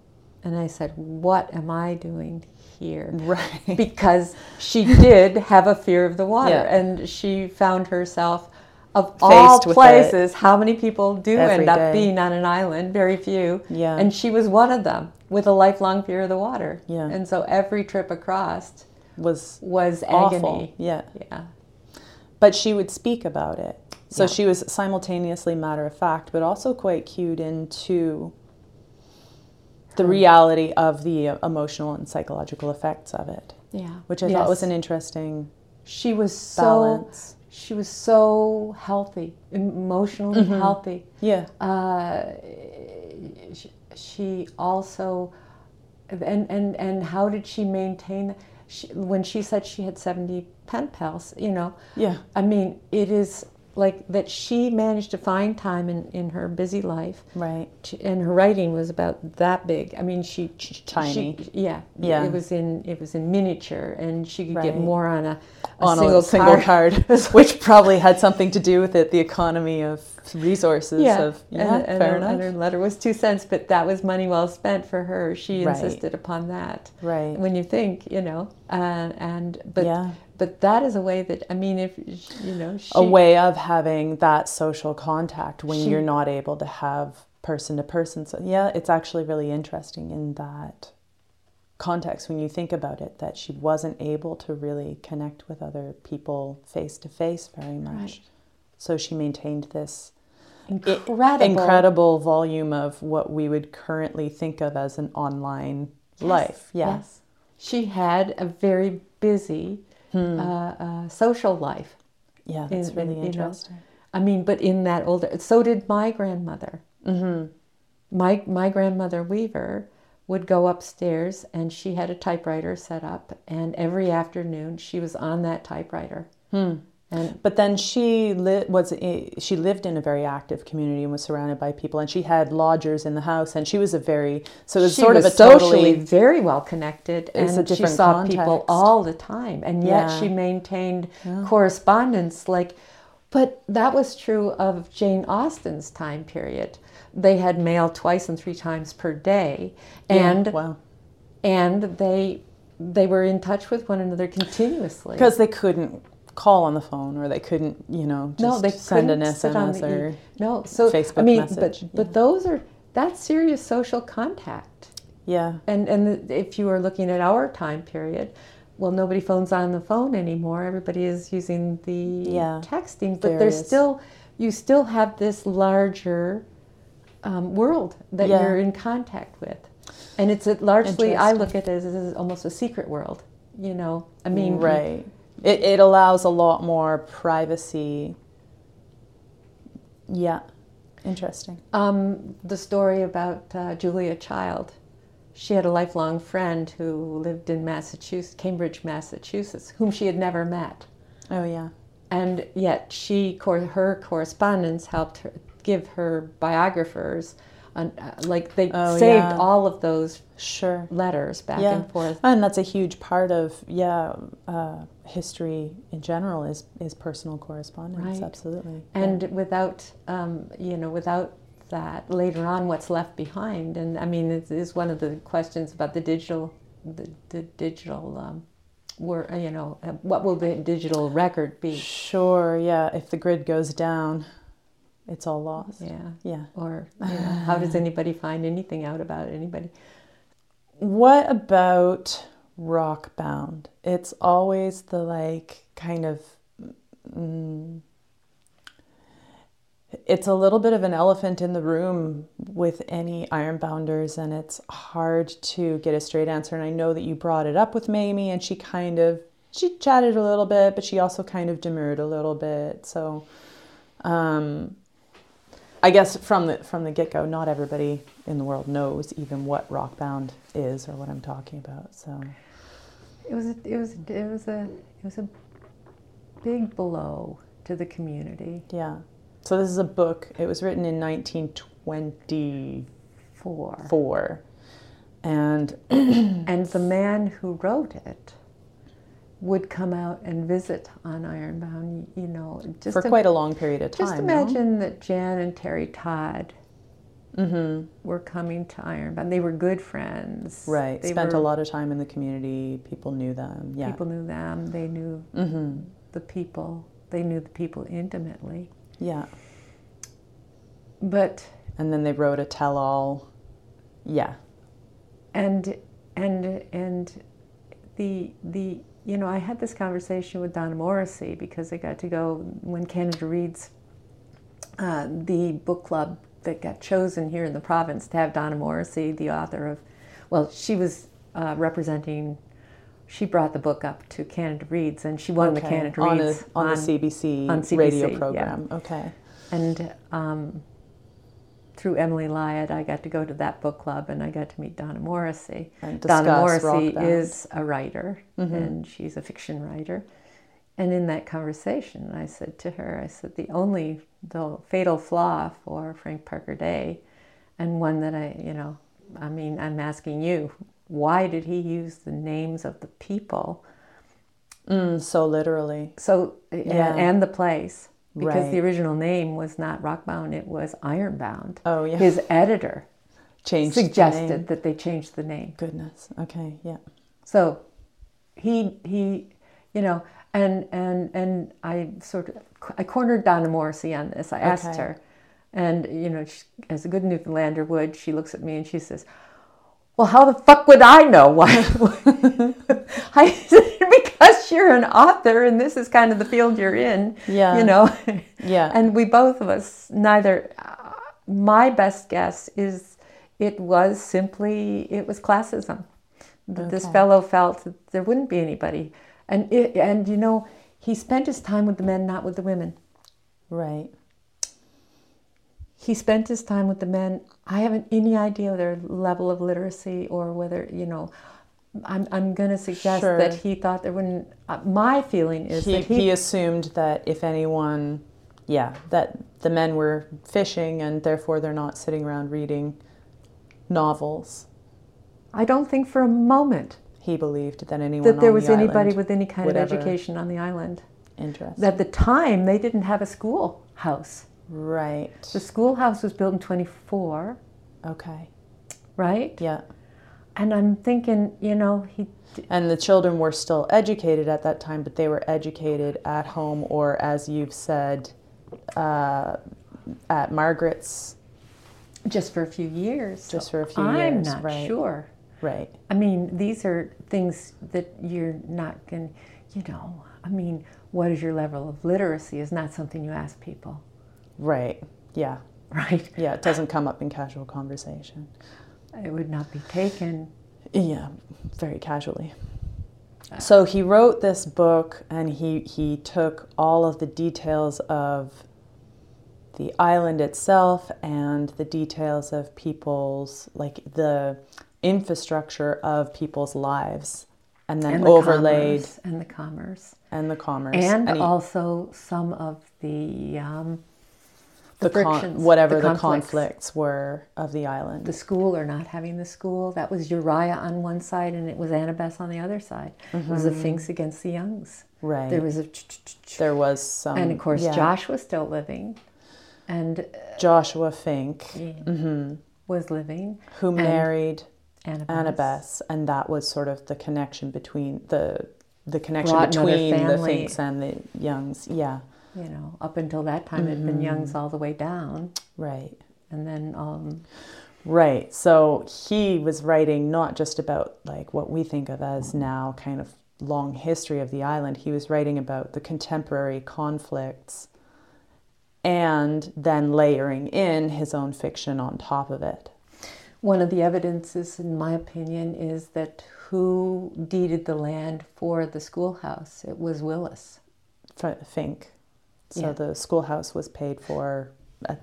and I said, What am I doing here? Right. Because she did have a fear of the water Yeah. and she found herself, of all places, how many people do end up day. being on an island? Very few. Yeah. And she was one of them with a lifelong fear of the water. Yeah. And so every trip across was was awful. agony. Yeah. Yeah. But she would speak about it. So Yeah. she was simultaneously matter of fact, but also quite cued into the reality of the emotional and psychological effects of it, Yeah. which I thought was an interesting She was so balance. She was so healthy, emotionally Mhm. healthy. Yeah. Uh, sh- she also, and and and how did she maintain? She, when she said she had seventy pen pals, you know, Yeah. I mean, it is like that. She managed to find time in in her busy life, Right. to, and her writing was about that big. I mean, she, she Tiny. she- yeah, Yeah. It was in it was in miniature, and she could get more on a, a On single a single card. card, which probably had something to do with it, the economy of resources. yeah, Of, yeah, and, and, fair her, enough. and her letter was two cents, but that was money well spent for her. She Right. insisted upon that. right. When you think, you know, uh, and but yeah. But that is a way that I mean, if you know, she, a way of having that social contact when She- you're not able to have person to person. So yeah, it's actually really interesting in that context when you think about it that she wasn't able to really connect with other people face to face very much. Right. So she maintained this incredible, incredible volume of what we would currently think of as an online life. Yeah. Yes. She had a very busy Hmm. uh, uh, social life. Yeah, that's in- really in, you know, interesting. I mean, but in that older, so did my grandmother. Mm-hmm. My my grandmother Weaver would go upstairs, and she had a typewriter set up, and every afternoon she was on that typewriter. Hmm. And But then she li- was she lived in a very active community and was surrounded by people, and she had lodgers in the house, and she was a very so it was sort was of a socially totally very well connected, and she saw people all the time, and yet Yeah. she maintained Yeah. correspondence. Like, but that was true of Jane Austen's time period. They had mail twice and three times per day, and wow and they they were in touch with one another continuously. because they couldn't call on the phone or they couldn't you know just no, they send an SMS the or no. So Facebook I mean, message, but but those are that's serious social contact. yeah And and if you are looking at our time period, well, nobody phones on the phone anymore. Everybody is using the Yeah. texting, but there's Various. still you still have this larger um, world that Yeah. you're in contact with, and it's a, largely I look at it as, as almost a secret world. You know, I mean, right it, it allows a lot more privacy yeah interesting Um, the story about uh, Julia Child. She had a lifelong friend who lived in Massachusetts, Cambridge, Massachusetts, whom she had never met. oh yeah and yet she cor- her correspondence helped her give her biographers uh, like they Oh, saved yeah. all of those sure letters back Yeah. and forth and that's a huge part of yeah uh, history in general is is personal correspondence Right. absolutely and without um, you know without that later on what's left behind and i mean it is one of the questions about the digital the, the digital um, were you know uh, what will the digital record be Sure, yeah. If the grid goes down, it's all lost. yeah Yeah. or you know, how does anybody find anything out about anybody What about Rockbound? It's always the like kind of. Mm, it's a little bit of an elephant in the room with any ironbounders, and it's hard to get a straight answer. And I know that you brought it up with Mamie, and she kind of she chatted a little bit, but she also kind of demurred a little bit. So, um, I guess from the from the get go, not everybody in the world knows even what Rockbound is or what I'm talking about. So, It was a, it was it was a it was a big blow to the community yeah. So this is a book. It was written in 1924, for and and the man who wrote it would come out and visit on Ironbound. You know, just for quite a long period of time. just imagine that Jan and Terry Todd Mm-hmm. were coming to Ironbound. They were good friends. Right. They Spent were, a lot of time in the community. People knew them. Yeah. People knew them. They knew Mm-hmm. the people. They knew the people intimately. Yeah. But And then they wrote a tell-all. Yeah. and and and the the you know I had this conversation with Donna Morrissey because I got to go when Canada Reads uh, the book club that got chosen here in the province to have Donna Morrissey, the author of, well, she was uh, representing. She brought the book up to Canada Reads, and she won the Canada on, a, Reads on, the CBC, on CBC, radio yeah. program. Okay. And um, through Emily Lyott, I got to go to that book club, and I got to meet Donna Morrissey. And Donna Morrissey is a writer, Mhm. and she's a fiction writer. And in that conversation, I said to her, I said, the only, the fatal flaw for Frank Parker Day, and one that I, you know, I mean, I'm asking you, why did he use the names of the people? Mm, so literally. So, Yeah. and the place, because Right. the original name was not Rockbound, it was Ironbound. Oh yeah. His editor Changed the suggested that they change the name. Goodness. Okay. Yeah. So he he you know and and and I sort of I cornered Donna Morrissey on this. I asked her, and you know, she, as a good Newfoundlander would, she looks at me and she says, "Well, how the fuck would I know why?" I said, "Because you're an author, and this is kind of the field you're in." Yeah. you know. Yeah. And we both of us, neither, uh, my best guess is it was simply, it was classism. That This fellow felt that there wouldn't be anybody. And, it, and you know, he spent his time with the men, not with the women. right. He spent his time with the men. I haven't any idea their level of literacy or whether, you know, I'm, I'm going to suggest Sure. that he thought there wouldn't. Uh, my feeling is He, that he assumed that if anyone, yeah, that the men were fishing and therefore they're not sitting around reading novels. I don't think for a moment He believed that anyone that there was the anybody with any kind of education on the island. interest. At the time, they didn't have a schoolhouse. right. The schoolhouse was built in 24, Okay. right? Yeah. And I'm thinking, you know, he And the children were still educated at that time, but they were educated at home or, as you've said, uh, at Margaret's. just for a few years. Just for a few years. I'm not right. sure. Right. I mean, these are things that you're not going to, you know, I mean, what is your level of literacy is not something you ask people, Right. Yeah. right? Yeah. It doesn't come up in casual conversation. It would not be taken. Yeah, very casually. So he wrote this book and he, he took all of the details of the island itself and the details of people's, like the infrastructure of people's lives, and then and the overlaid commerce, and the commerce. and the commerce. And, he- also some of the, um, the, the con- whatever the, conflicts. conflicts were of the island. the school or not having the school. That was Uriah on one side and it was Annabeth on the other side. It was the Fincks against the Youngs. Mm-hmm. right. There was a, There was some. and of course yeah. Josh was still living, and uh, Joshua Finck, yeah, mhm, was living. who married Annabeth, Annabeth, and that was sort of the connection between the the connection Brought between the. Fincks and the Youngs. Yeah, You know, up until that time, it had been Mm-hmm. Youngs all the way down, right, and then um, right. So he was writing not just about like what we think of as now kind of long history of the island. He was writing about the contemporary conflicts, and then layering in his own fiction on top of it. one of the evidences, in my opinion, is that who deeded the land for the schoolhouse? It was Willis. Finck. So Yeah. the schoolhouse was paid for uh,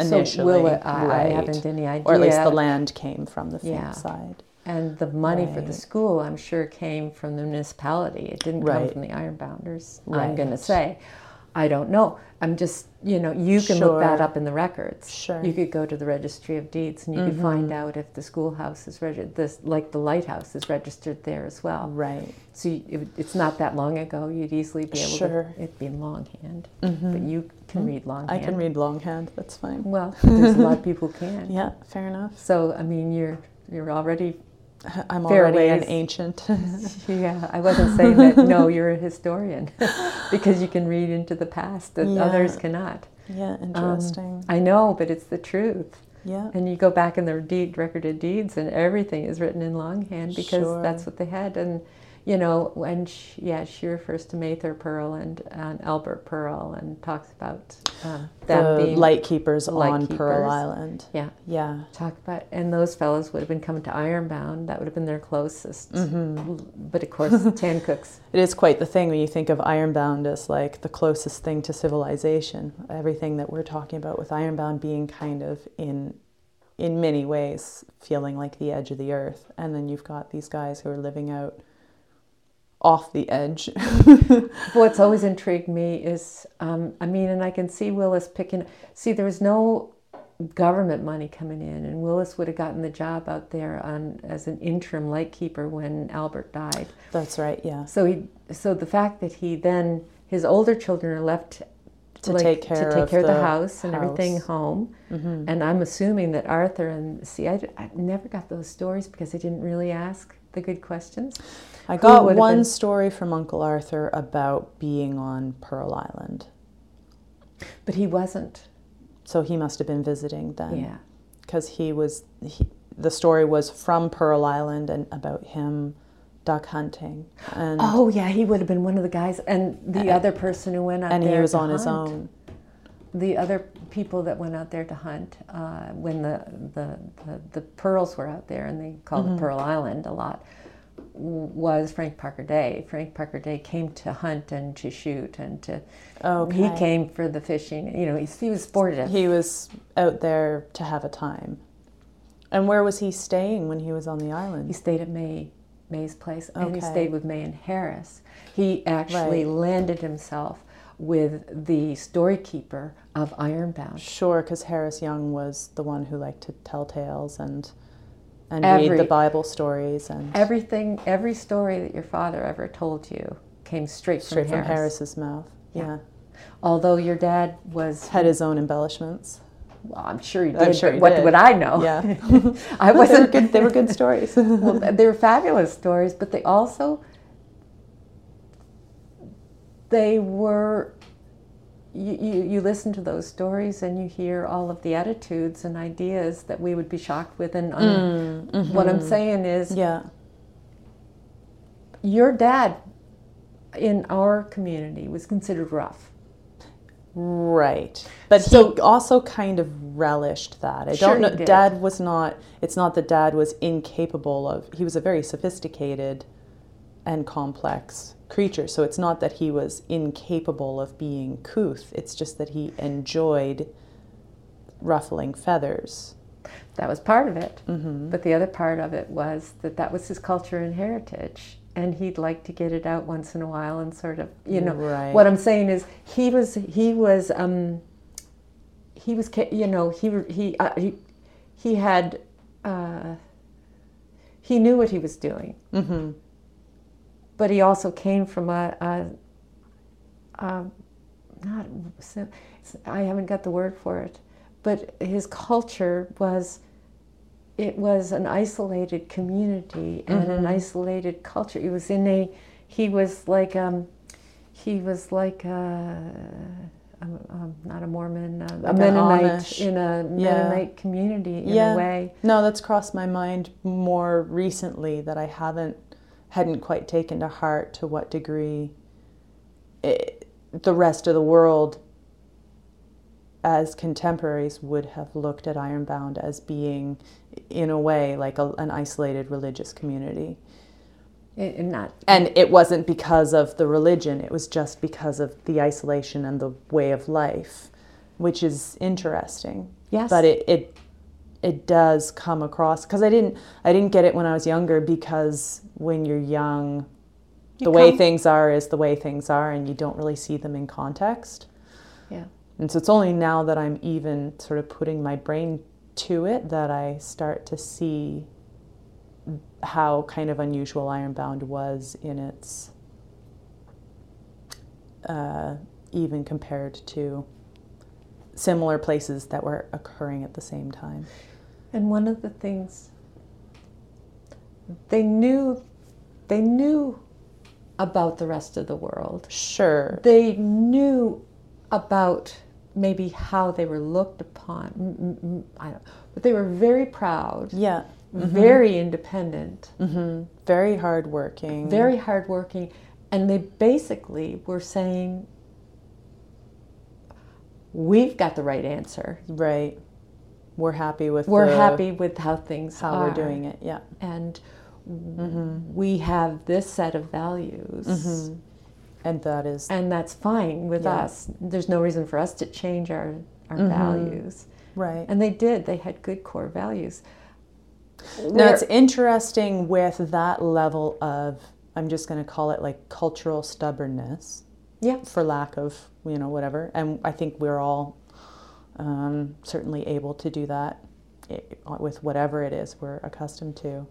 So initially. Willis, I, I haven't any idea. Or at least the land came from the Yeah. side. And the money for the school, I'm sure, came from the municipality. It didn't come from the Ironbounders. I'm going to say. I don't know. I'm just, you know, you can look that up in the records. Sure. You could go to the Registry of Deeds and you could find mm-hmm. out if the schoolhouse is registered, this, like the lighthouse is registered there as well. Right. So you, it, it's not that long ago. You'd easily be able Sure. to. It'd be in longhand, mm-hmm. but you can mm-hmm. read longhand. I can read longhand. That's fine. Well, there's a lot of people who can. Yeah, fair enough. So I mean, you're you're already I'm already an ancient. Yeah, I wasn't saying that. No, you're a historian because you can read into the past that Yeah. others cannot. yeah, Um, interesting. I know, but it's the truth. yeah. And you go back in the deed recorded deeds, and everything is written in longhand because Sure. that's what they had. And you know, when she, yeah, she refers to Mather Pearl and, and Albert Pearl and talks about uh, them the being light keepers light on Pearl. Island. Yeah, Yeah. talk about, and those fellows would have been coming to Ironbound. That would have been their closest. Mm-hmm. But of course, Tancook's It is quite the thing when you think of Ironbound as like the closest thing to civilization. Everything that we're talking about with Ironbound being kind of in in many ways feeling like the edge of the earth. And then you've got these guys who are living out off the edge. What's always intrigued me is, um, I mean, and I can see Willis picking. See, there was no government money coming in, and Willis would have gotten the job out there on as an interim lightkeeper when Albert died. That's right, yeah. So he, so the fact that he then his older children are left To like, take care to take of care of the the house and everything home, Mm-hmm. and I'm assuming that Arthur and see, I, I never got those stories because I didn't really ask the good questions. I got one been- story from Uncle Arthur about being on Pearl Island. But he wasn't. So he must have been visiting then. Yeah. because he was he, the story was from Pearl Island and about him duck hunting and Oh yeah, he would have been one of the guys, and the Uh, other person who went out there. and he was on his own. The other people that went out there to hunt uh, when the, the, the the pearls were out there, and they called Mm-hmm. it Pearl Island a lot, was Frank Parker Day. Frank Parker Day came to hunt and to shoot and to. Okay. He came for the fishing. You know, he, he was sportive. He was out there to have a time. And where was he staying when he was on the island? He stayed at May May's place, and he Okay. stayed with May and Harris. He actually Right. landed himself with the storykeeper of Ironbound. Sure, because Harris Young was the one who liked to tell tales and and Every- read the Bible stories and Everything, every story that your father ever told you came straight, straight from, from Harris. Harris's mouth. Yeah. Yeah. Although your dad was, had his own embellishments. well, I'm sure he did. I'm sure what did. would I know? Yeah. I they were wasn't good. They were good stories. well, they were fabulous stories, but they also they were. You, you, you listen to those stories and you hear all of the attitudes and ideas that we would be shocked with. And um, what I'm saying is, yeah. your dad in our community was considered rough. Right. But So- he also kind of relished that. I Sure don't know. Dad was not, it's not that dad was incapable of, he was a very sophisticated and complex creature. So it's not that he was incapable of being couth, it's just that he enjoyed ruffling feathers. That was part of it. Mm-hmm. But the other part of it was that that was his culture and heritage. And he'd like to get it out once in a while and sort of, you know, Right. what I'm saying is he was, he was, um, he was, you know, he, he, uh, he, he had, uh, he knew what he was doing. Mm-hmm. But he also came from a, a, a not, I haven't got the word for it, but his culture was it was an isolated community and an isolated culture. He was in a, he was like, um, he was like a, um, um, not a Mormon, uh, Like a Mennonite in a Yeah. Mennonite community in Yeah. a way. No, that's crossed my mind more recently that I haven't hadn't quite taken to heart to what degree it, the rest of the world as contemporaries would have looked at Ironbound as being in a way like a, an isolated religious community. It, and not And it wasn't because of the religion, it was just because of the isolation and the way of life, which is interesting. yes, But it, it it does come across because I didn't I didn't get it when I was younger because when you're young You the way things are is the way things are and you don't really see them in context. yeah. And so it's only now that I'm even sort of putting my brain to it that I start to see how kind of unusual Ironbound was in its, uh, even compared to similar places that were occurring at the same time. And one of the things they knew, they knew about the rest of the world. Sure. They knew about maybe how they were looked upon. I don't, but they were very proud, Yeah. very independent, Mm-hmm. Very hardworking. very hardworking, and they basically were saying, "We've got the right answer. right. We're happy with. We're the- happy with how things how are, we're doing it. Yeah. and Mm-hmm. we have this set of values." Mhm. And that is And that's fine with Yeah. us. There's no reason for us to change our, our Mhm. values. right. And they did. They had good core values. Now it's interesting with that level of I'm just going to call it like cultural stubbornness, yeah. for lack of you know whatever. And I think we're all um, certainly able to do that with whatever it is we're accustomed to.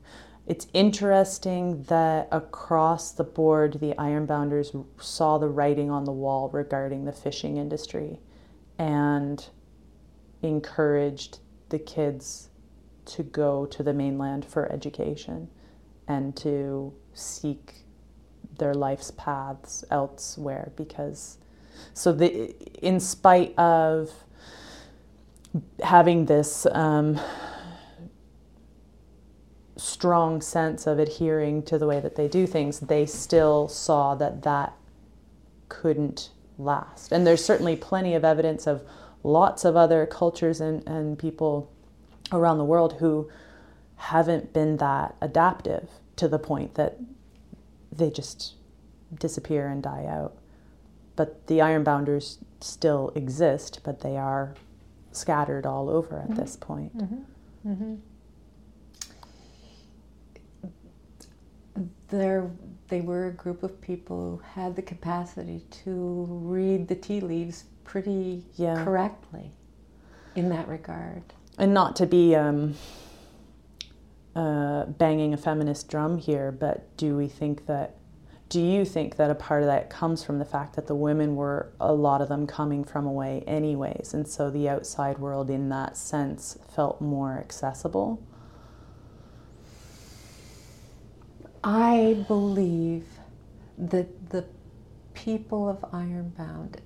It's interesting that across the board, the Ironbounders saw the writing on the wall regarding the fishing industry and encouraged the kids to go to the mainland for education and to seek their life's paths elsewhere because so the in spite of having this um, strong sense of adhering to the way that they do things they still saw that that couldn't last and there's certainly plenty of evidence of lots of other cultures and, and people around the world who haven't been that adaptive to the point that they just disappear and die out. But the ironbounders still exist, but they are scattered all over at this point. There, they were a group of people who had the capacity to read the tea leaves pretty Yeah. correctly in that regard. And not to be um, uh, banging a feminist drum here, but do we think that? Do you think that a part of that comes from the fact that the women were a lot of them coming from away, anyways, and so the outside world, in that sense, felt more accessible? I believe that the people of Ironbound,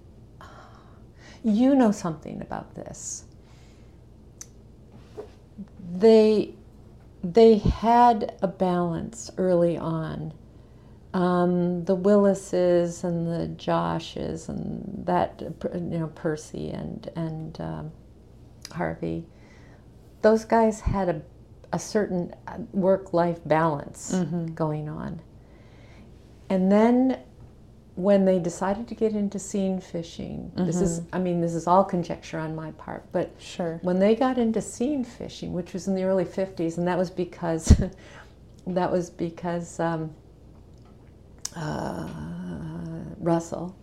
you know something about this. They they had a balance early on. Um, the Willises and the Joshes and that you know Percy and and um, Harvey, those guys had a a certain work life balance going on. And then when they decided to get into seine fishing, this is, I mean, this is all conjecture on my part, but Sure. when they got into seine fishing, which was in the early 50s, and that was because, that was because um, uh, Russell,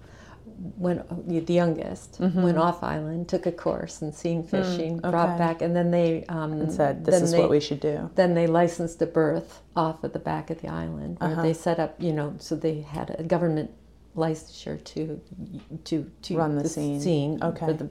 went the youngest, went off island, took a course in seine fishing, brought Mm-hmm. okay. back, and then they um, And said, this is they- what we should do. then they licensed a berth off at the back of the island where Uh-huh. they set up, you know, so they had a government licensure to to to Run the seine. seine Okay. for the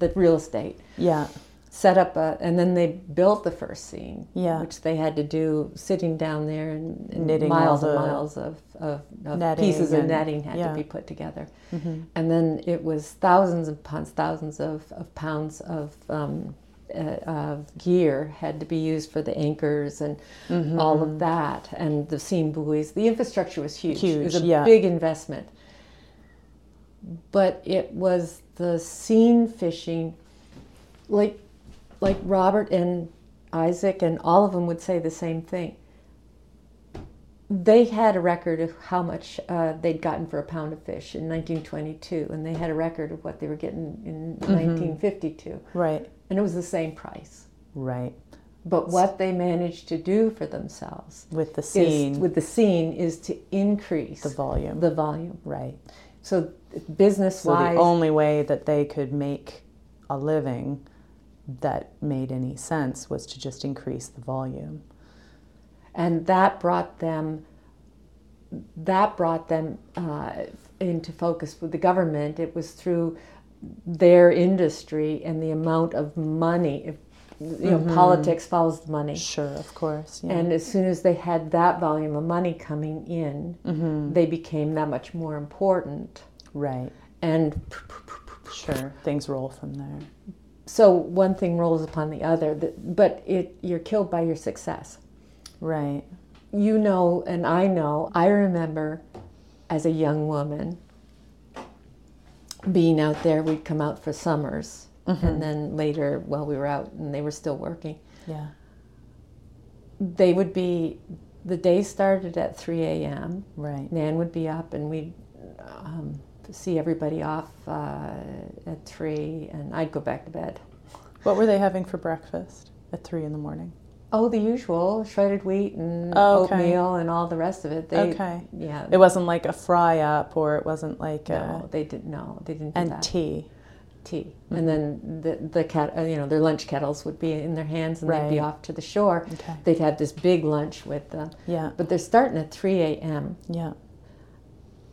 the real estate. Yeah. Set up a, and then they built the first seine, Yeah. which they had to do sitting down there and, and Knitting miles and miles of, of, of pieces of netting had yeah. to be put together. Mhm. And then it was thousands of pounds, thousands of, of pounds of um, uh, of gear had to be used for the anchors and Mm-hmm. all of that, and the seine buoys. The infrastructure was huge. it was a yeah. big investment. But it was the seine fishing, like like Robert and Isaac and all of them would say the same thing. They had a record of how much uh, they'd gotten for a pound of fish in 1922, and they had a record of what they were getting in 1952, Right. and it was the same price. Right. But what they managed to do for themselves With the is, seine, with the seine is to increase the volume. the volume. right. So business wise, So the only way that they could make a living that made any sense was to just increase the volume. and that brought them that brought them uh, into focus with the government. It was through their industry and the amount of money. If, you know, politics follows the money. Sure, of course. Yeah. And as soon as they had that volume of money coming in, they became that much more important. right. And Sure. Things roll from there. So one thing rolls upon the other, but it you're killed by your success. Right. you know, and I know, I remember as a young woman being out there. We'd come out for summers, and then later, while we were out and they were still working, Yeah. they would be. The day started at 3 a.m. Right. Nan would be up, and we'd um, see everybody off uh, at three, and I'd go back to bed. What were they having for breakfast at three in the morning? Oh, the usual shredded wheat and Oh, okay. oatmeal and all the rest of it. They, okay. Yeah. It wasn't like a fry up, or it wasn't like no, a they didn't. No, they didn't and that. tea. tea. And then the the cat, uh, you know, their lunch kettles would be in their hands, and they'd be off to the shore. Okay. They'd have this big lunch with them, Yeah. but they're starting at three a.m. Yeah.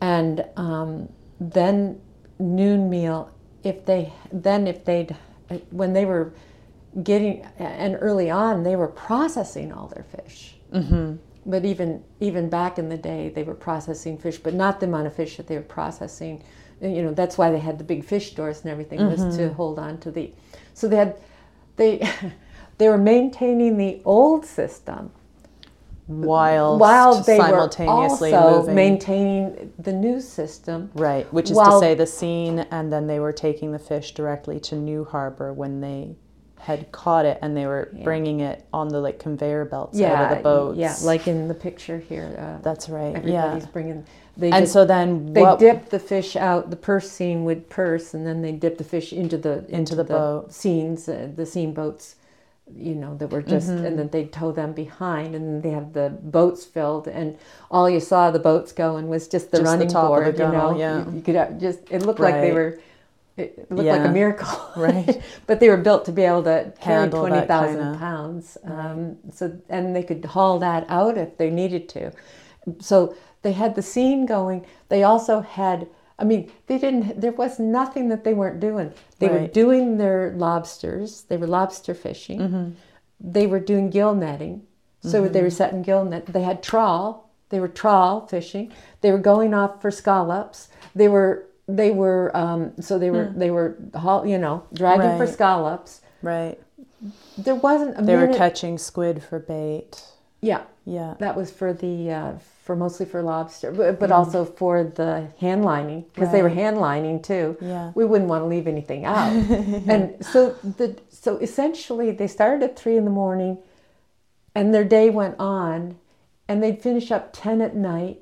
and um, then noon meal. If they then if they'd when they were getting and early on they were processing all their fish. Mm-hmm. But even even back in the day, they were processing fish, but not the amount of fish that they were processing. You know, that's why they had the big fish stores and everything was to hold on to the. So they had, they, they were maintaining the old system While while they were simultaneously also moving. maintaining the new system. Right, which is to say the seine, and then they were taking the fish directly to New Harbor when they had caught it, and they were Yeah. bringing it on the like conveyor belts out of the boats. yeah, like in the picture here. Uh, that's right. everybody's Yeah, bringing. They and so then They what? dip the fish out. The purse seine would purse, and then they dip the fish into the Into the boat. seines, uh, the seine boats. You know that were just, Mm-hmm. and then they tow them behind, and they have the boats filled, and all you saw the boats going was just the Just the running top of the board. you know, yeah. you, you could uh, just. It looked like they were. It looked like a miracle, Right. but they were built to be able to carry Handle that twenty thousand kinda- pounds. Um, so and they could haul that out if they needed to. So they had the seine going. They also had. I mean, they didn't. There was nothing that they weren't doing. They were doing their lobsters. They were lobster fishing. Mm-hmm. They were doing gill netting. So they were setting gill net. They had trawl. They were trawl fishing. They were going off for scallops. They were. They were. Um, so they were. They were. haul- You know, dragging for scallops. right, There wasn't a they were catching squid for bait. yeah, Yeah, that was for the uh, for mostly for lobster, but, but also for the hand lining because they were Mm. Hand lining too. yeah, We wouldn't want to leave anything out, and so the so essentially they started at three in the morning, and their day went on, and they'd finish up ten at night,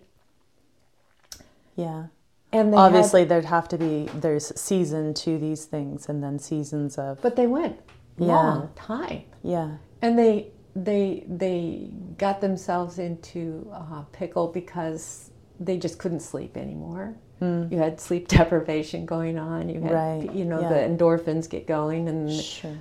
yeah. and they had- Obviously, there'd have to be there's season to these things, and then seasons of but they went Yeah. long time. yeah, and they they they got themselves into a pickle because they just couldn't sleep anymore. Hmm. You had sleep deprivation going on. You had Right, you know yeah. the endorphins get going, and sure.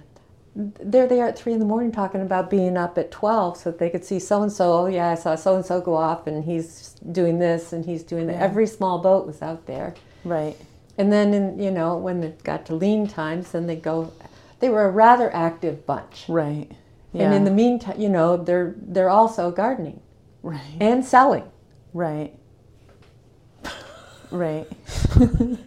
there they are at three in the morning talking about being up at twelve so that they could see so and so. Oh yeah, I saw so and so go off, and he's doing this and he's doing that. Yeah. Every small boat was out there. Right, And then, in, you know, when it got to lean times, then they go. They were a rather active bunch. right. Yeah, And in the meantime, you know, they're they're also gardening right, and selling. right, right.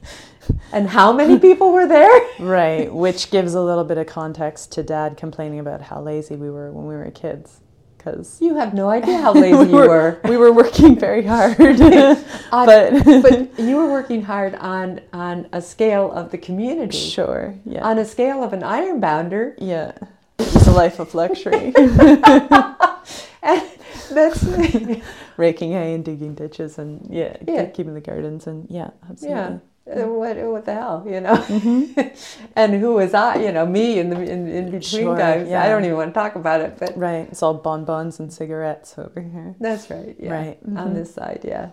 And how many people were there? Right, which gives a little bit of context to Dad complaining about how lazy we were when we were kids, because You have no idea how lazy you were. we were working very hard. On- but but you were working hard on on a scale of the community, sure, yeah, on a scale of an ironbounder. yeah, a life of luxury. And that's Raking hay and digging ditches and yeah, Yeah. keeping the gardens and yeah, absolutely. yeah. Uh, What what the hell, you know? Mm-hmm. and who was I? You know, me in the in, in between Sure, times. yeah. I don't even want to talk about it, but Right, it's all bonbons and cigarettes over here. that's right. Yeah. Right, On mhm. this side, yeah.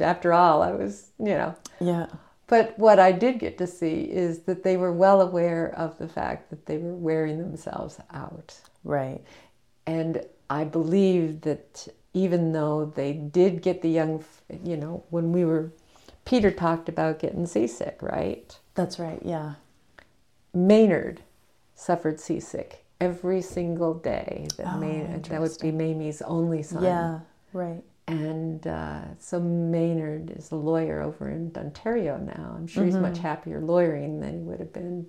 After all, I was, you know, Yeah, But what I did get to see is that they were well aware of the fact that they were wearing themselves out. right, And I believe that even though they did get the young, you know, when we were, Peter talked about getting seasick, right? that's right. Yeah, Maynard suffered seasick every single day. That, Oh, that would be Mamie's only son. yeah, right. And uh, so Maynard is a lawyer over in Ontario now. I'm sure he's Mm-hmm. much happier lawyering than he would have been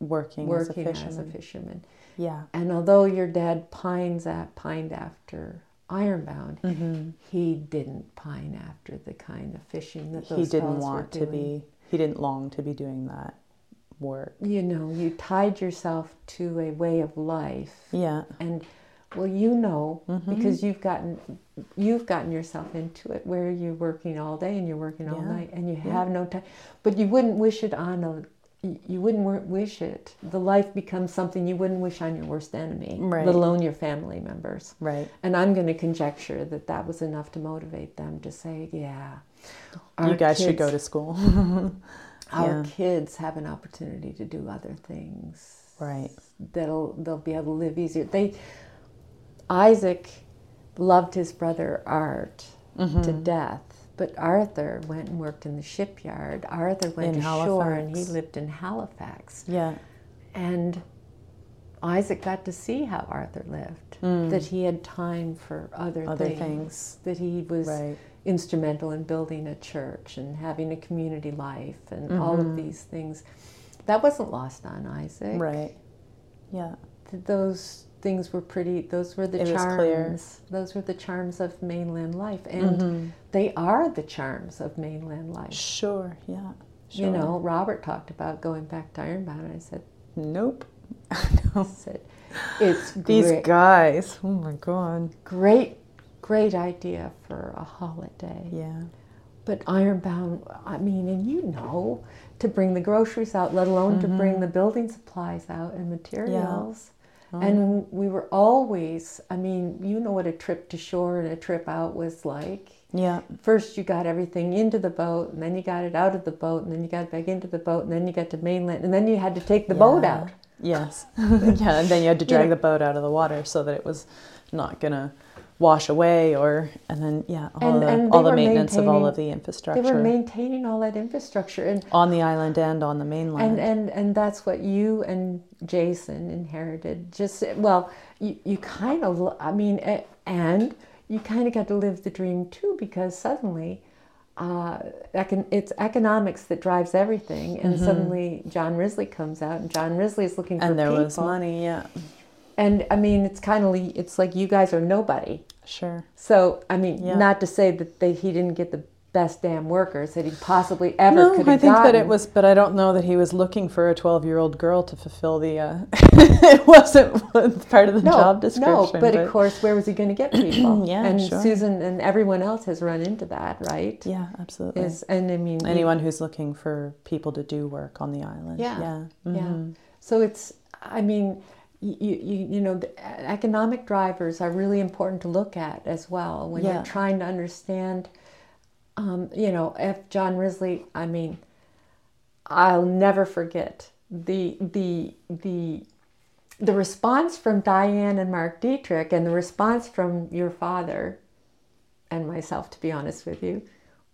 Working, working as a fisherman. fisherman. yeah, And although your dad pines at pined after Ironbound, hmm he didn't pine after the kind of fishing that those He didn't want to be. He didn't long to be doing that work. You know, you tied yourself to a way of life, Yeah. and well, you know, Mhm. because you've gotten you've gotten yourself into it where you're working all day and you're working all Yeah. night and you Yeah. have no time but you wouldn't wish it on a you- wouldn't wish it the life becomes something you wouldn't wish on your worst enemy Right. let alone your family members Right. and i'm going to conjecture that that was enough to motivate them to say yeah you guys should go to school. our yeah. kids have an opportunity to do other things right. that'll they'll be able to live easier. They Isaac loved his brother Art to Mhm. death, but Arthur went and worked in the shipyard. Arthur went In to shore and he lived in Halifax. Yeah. And Isaac got to see how Arthur lived. Mm. That he had time for other, Other things. things. That he was Right. instrumental in building a church and having a community life and all of Mhm. these things. That wasn't lost on Isaac. Right. Yeah. Th- Those things were pretty. Those were the It charms. Those were the charms of mainland life, and Mhm. they are the charms of mainland life. Sure. Yeah. Sure. You know, Robert talked about going back to Ironbound, and I said, Nope. I said, it's These great, guys. Oh my god. great, great idea for a holiday. Yeah. But Ironbound, I mean, and you know, to bring the groceries out, let alone to bring Mhm. the building supplies out and materials. Oh. And we were always, I mean, you know what a trip to shore and a trip out was like. yeah. First, you got everything into the boat, and then you got it out of the boat, and then you got back into the boat, and then you got to mainland, and then you had to take the boat out. Yes. yeah, and then you had to You drag know- the boat out of the water so that it was not gonna wash away or and then yeah, all And- the and all the maintenance of all of the infrastructure They were maintaining all that infrastructure, and on the island and on the mainland. and and and that's what you and Jason inherited. Just well, you you kind of, I mean, and you kind of got to live the dream too because suddenly. Uh, it's economics that drives everything, and suddenly John Risley comes out, and John Risley is looking for and there people. was money, yeah. And I mean, it's kind of it's like you guys are nobody. Sure. So I mean, Yeah. not to say that they, he didn't get the best damn workers that he possibly ever no, could have I think that it was, but I don't know that he was looking for a twelve-year-old girl to fulfill the. Uh, it wasn't part of the no, job description. No, but, of course, where was he going to get people? Yeah, and sure. Susan and everyone else has run into that, right? yeah, absolutely. Is and I mean, Anyone who's looking for people to do work on the island. Yeah, Yeah. yeah. mhm. So it's, I mean, you, you, you know, the economic drivers are really important to look at as well when Yeah. you're trying to understand, um, you know, if John Risley, I mean, I'll never forget the, the, the, the response from Diane and Mark Dietrich and the response from your father and myself, to be honest with you,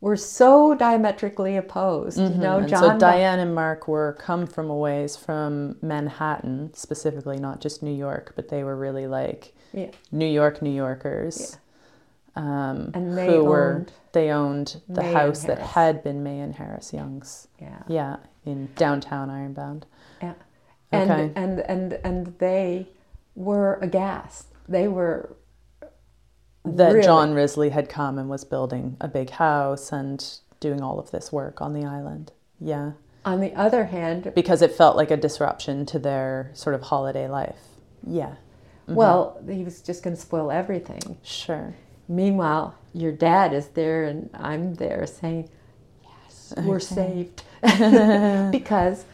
were so diametrically opposed. You know, And John. so Diane and Mark were come from a ways from Manhattan, specifically, not just New York, but they were really like Yeah. New York New Yorkers. Um, And they who were owned they owned the May house that had been May and Harris Young's. Yeah. Yeah, in downtown Ironbound. Yeah. And, Okay. and and and they were aghast. They were That really- John Risley had come and was building a big house and doing all of this work on the island. Yeah. On the other hand, Because it felt like a disruption to their sort of holiday life. Yeah. Mm-hmm. well, he was just going to spoil everything. Sure. Meanwhile, your dad is there, and I'm there saying, "Yes, we're saved," because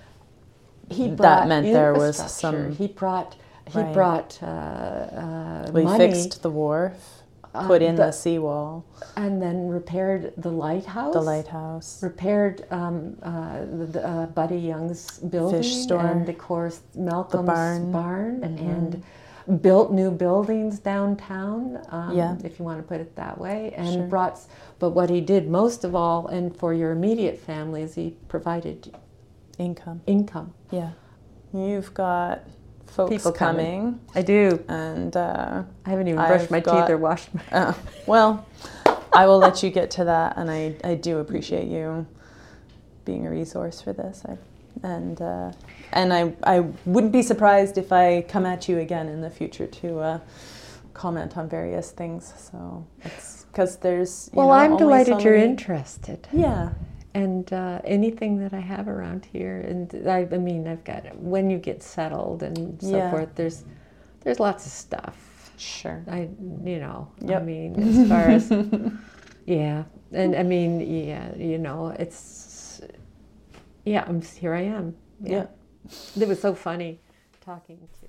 he brought That meant there was some- He brought. He Right. brought uh, uh, We money fixed the wharf, uh, put in the- the seawall, and then repaired the lighthouse. the lighthouse. repaired um, uh, the, the, uh, Buddy Young's building store. and of course Malcolm's barn. barn Mhm. and built new buildings downtown um, Yeah. if you want to put it that way and Sure. brought but what he did most of all and for your immediate family is he provided Income. income Yeah. You've got folks People coming. coming, I do and uh, I haven't even brushed I've my got- teeth or washed my uh, well, I will let you get to that, and I, I do appreciate you being a resource for this. I, and uh, and I I wouldn't be surprised if I come at you again in the future to uh, comment on various things. So it's because there's. you Well, know, I'm delighted so you're interested. Yeah. And uh, anything that I have around here, and I, I mean, I've got when you get settled and so Yeah. forth. There's there's lots of stuff. Sure. I you know. I mean, as far as yeah, and I mean, yeah, you know, it's yeah. I'm here. I am. Yeah. It was so funny talking to.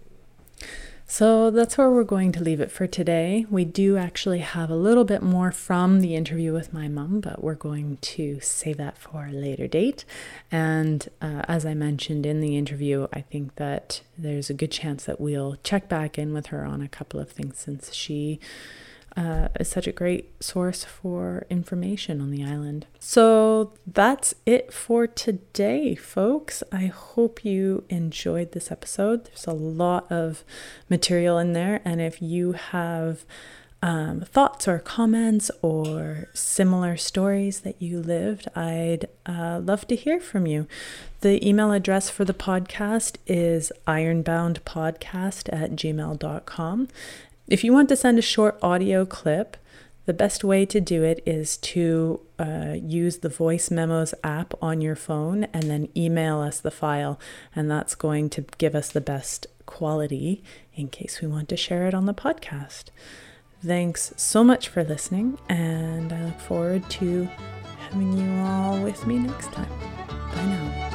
So that's where we're going to leave it for today. We do actually have a little bit more from the interview with my mum, but we're going to save that for a later date. And uh, as I mentioned in the interview, I think that there's a good chance that we'll check back in with her on a couple of things since she uh, is such a great source for information on the island. So that's it for today, folks. I hope you enjoyed this episode. There's a lot of material in there, and if you have um, thoughts or comments or similar stories that you lived, I'd uh, love to hear from you. The email address for the podcast is ironboundpodcast at gmail.com. If you want to send a short audio clip, the best way to do it is to uh, use the Voice Memos app on your phone and then email us the file, and that's going to give us the best quality in case we want to share it on the podcast. Thanks so much for listening, and I look forward to having you all with me next time.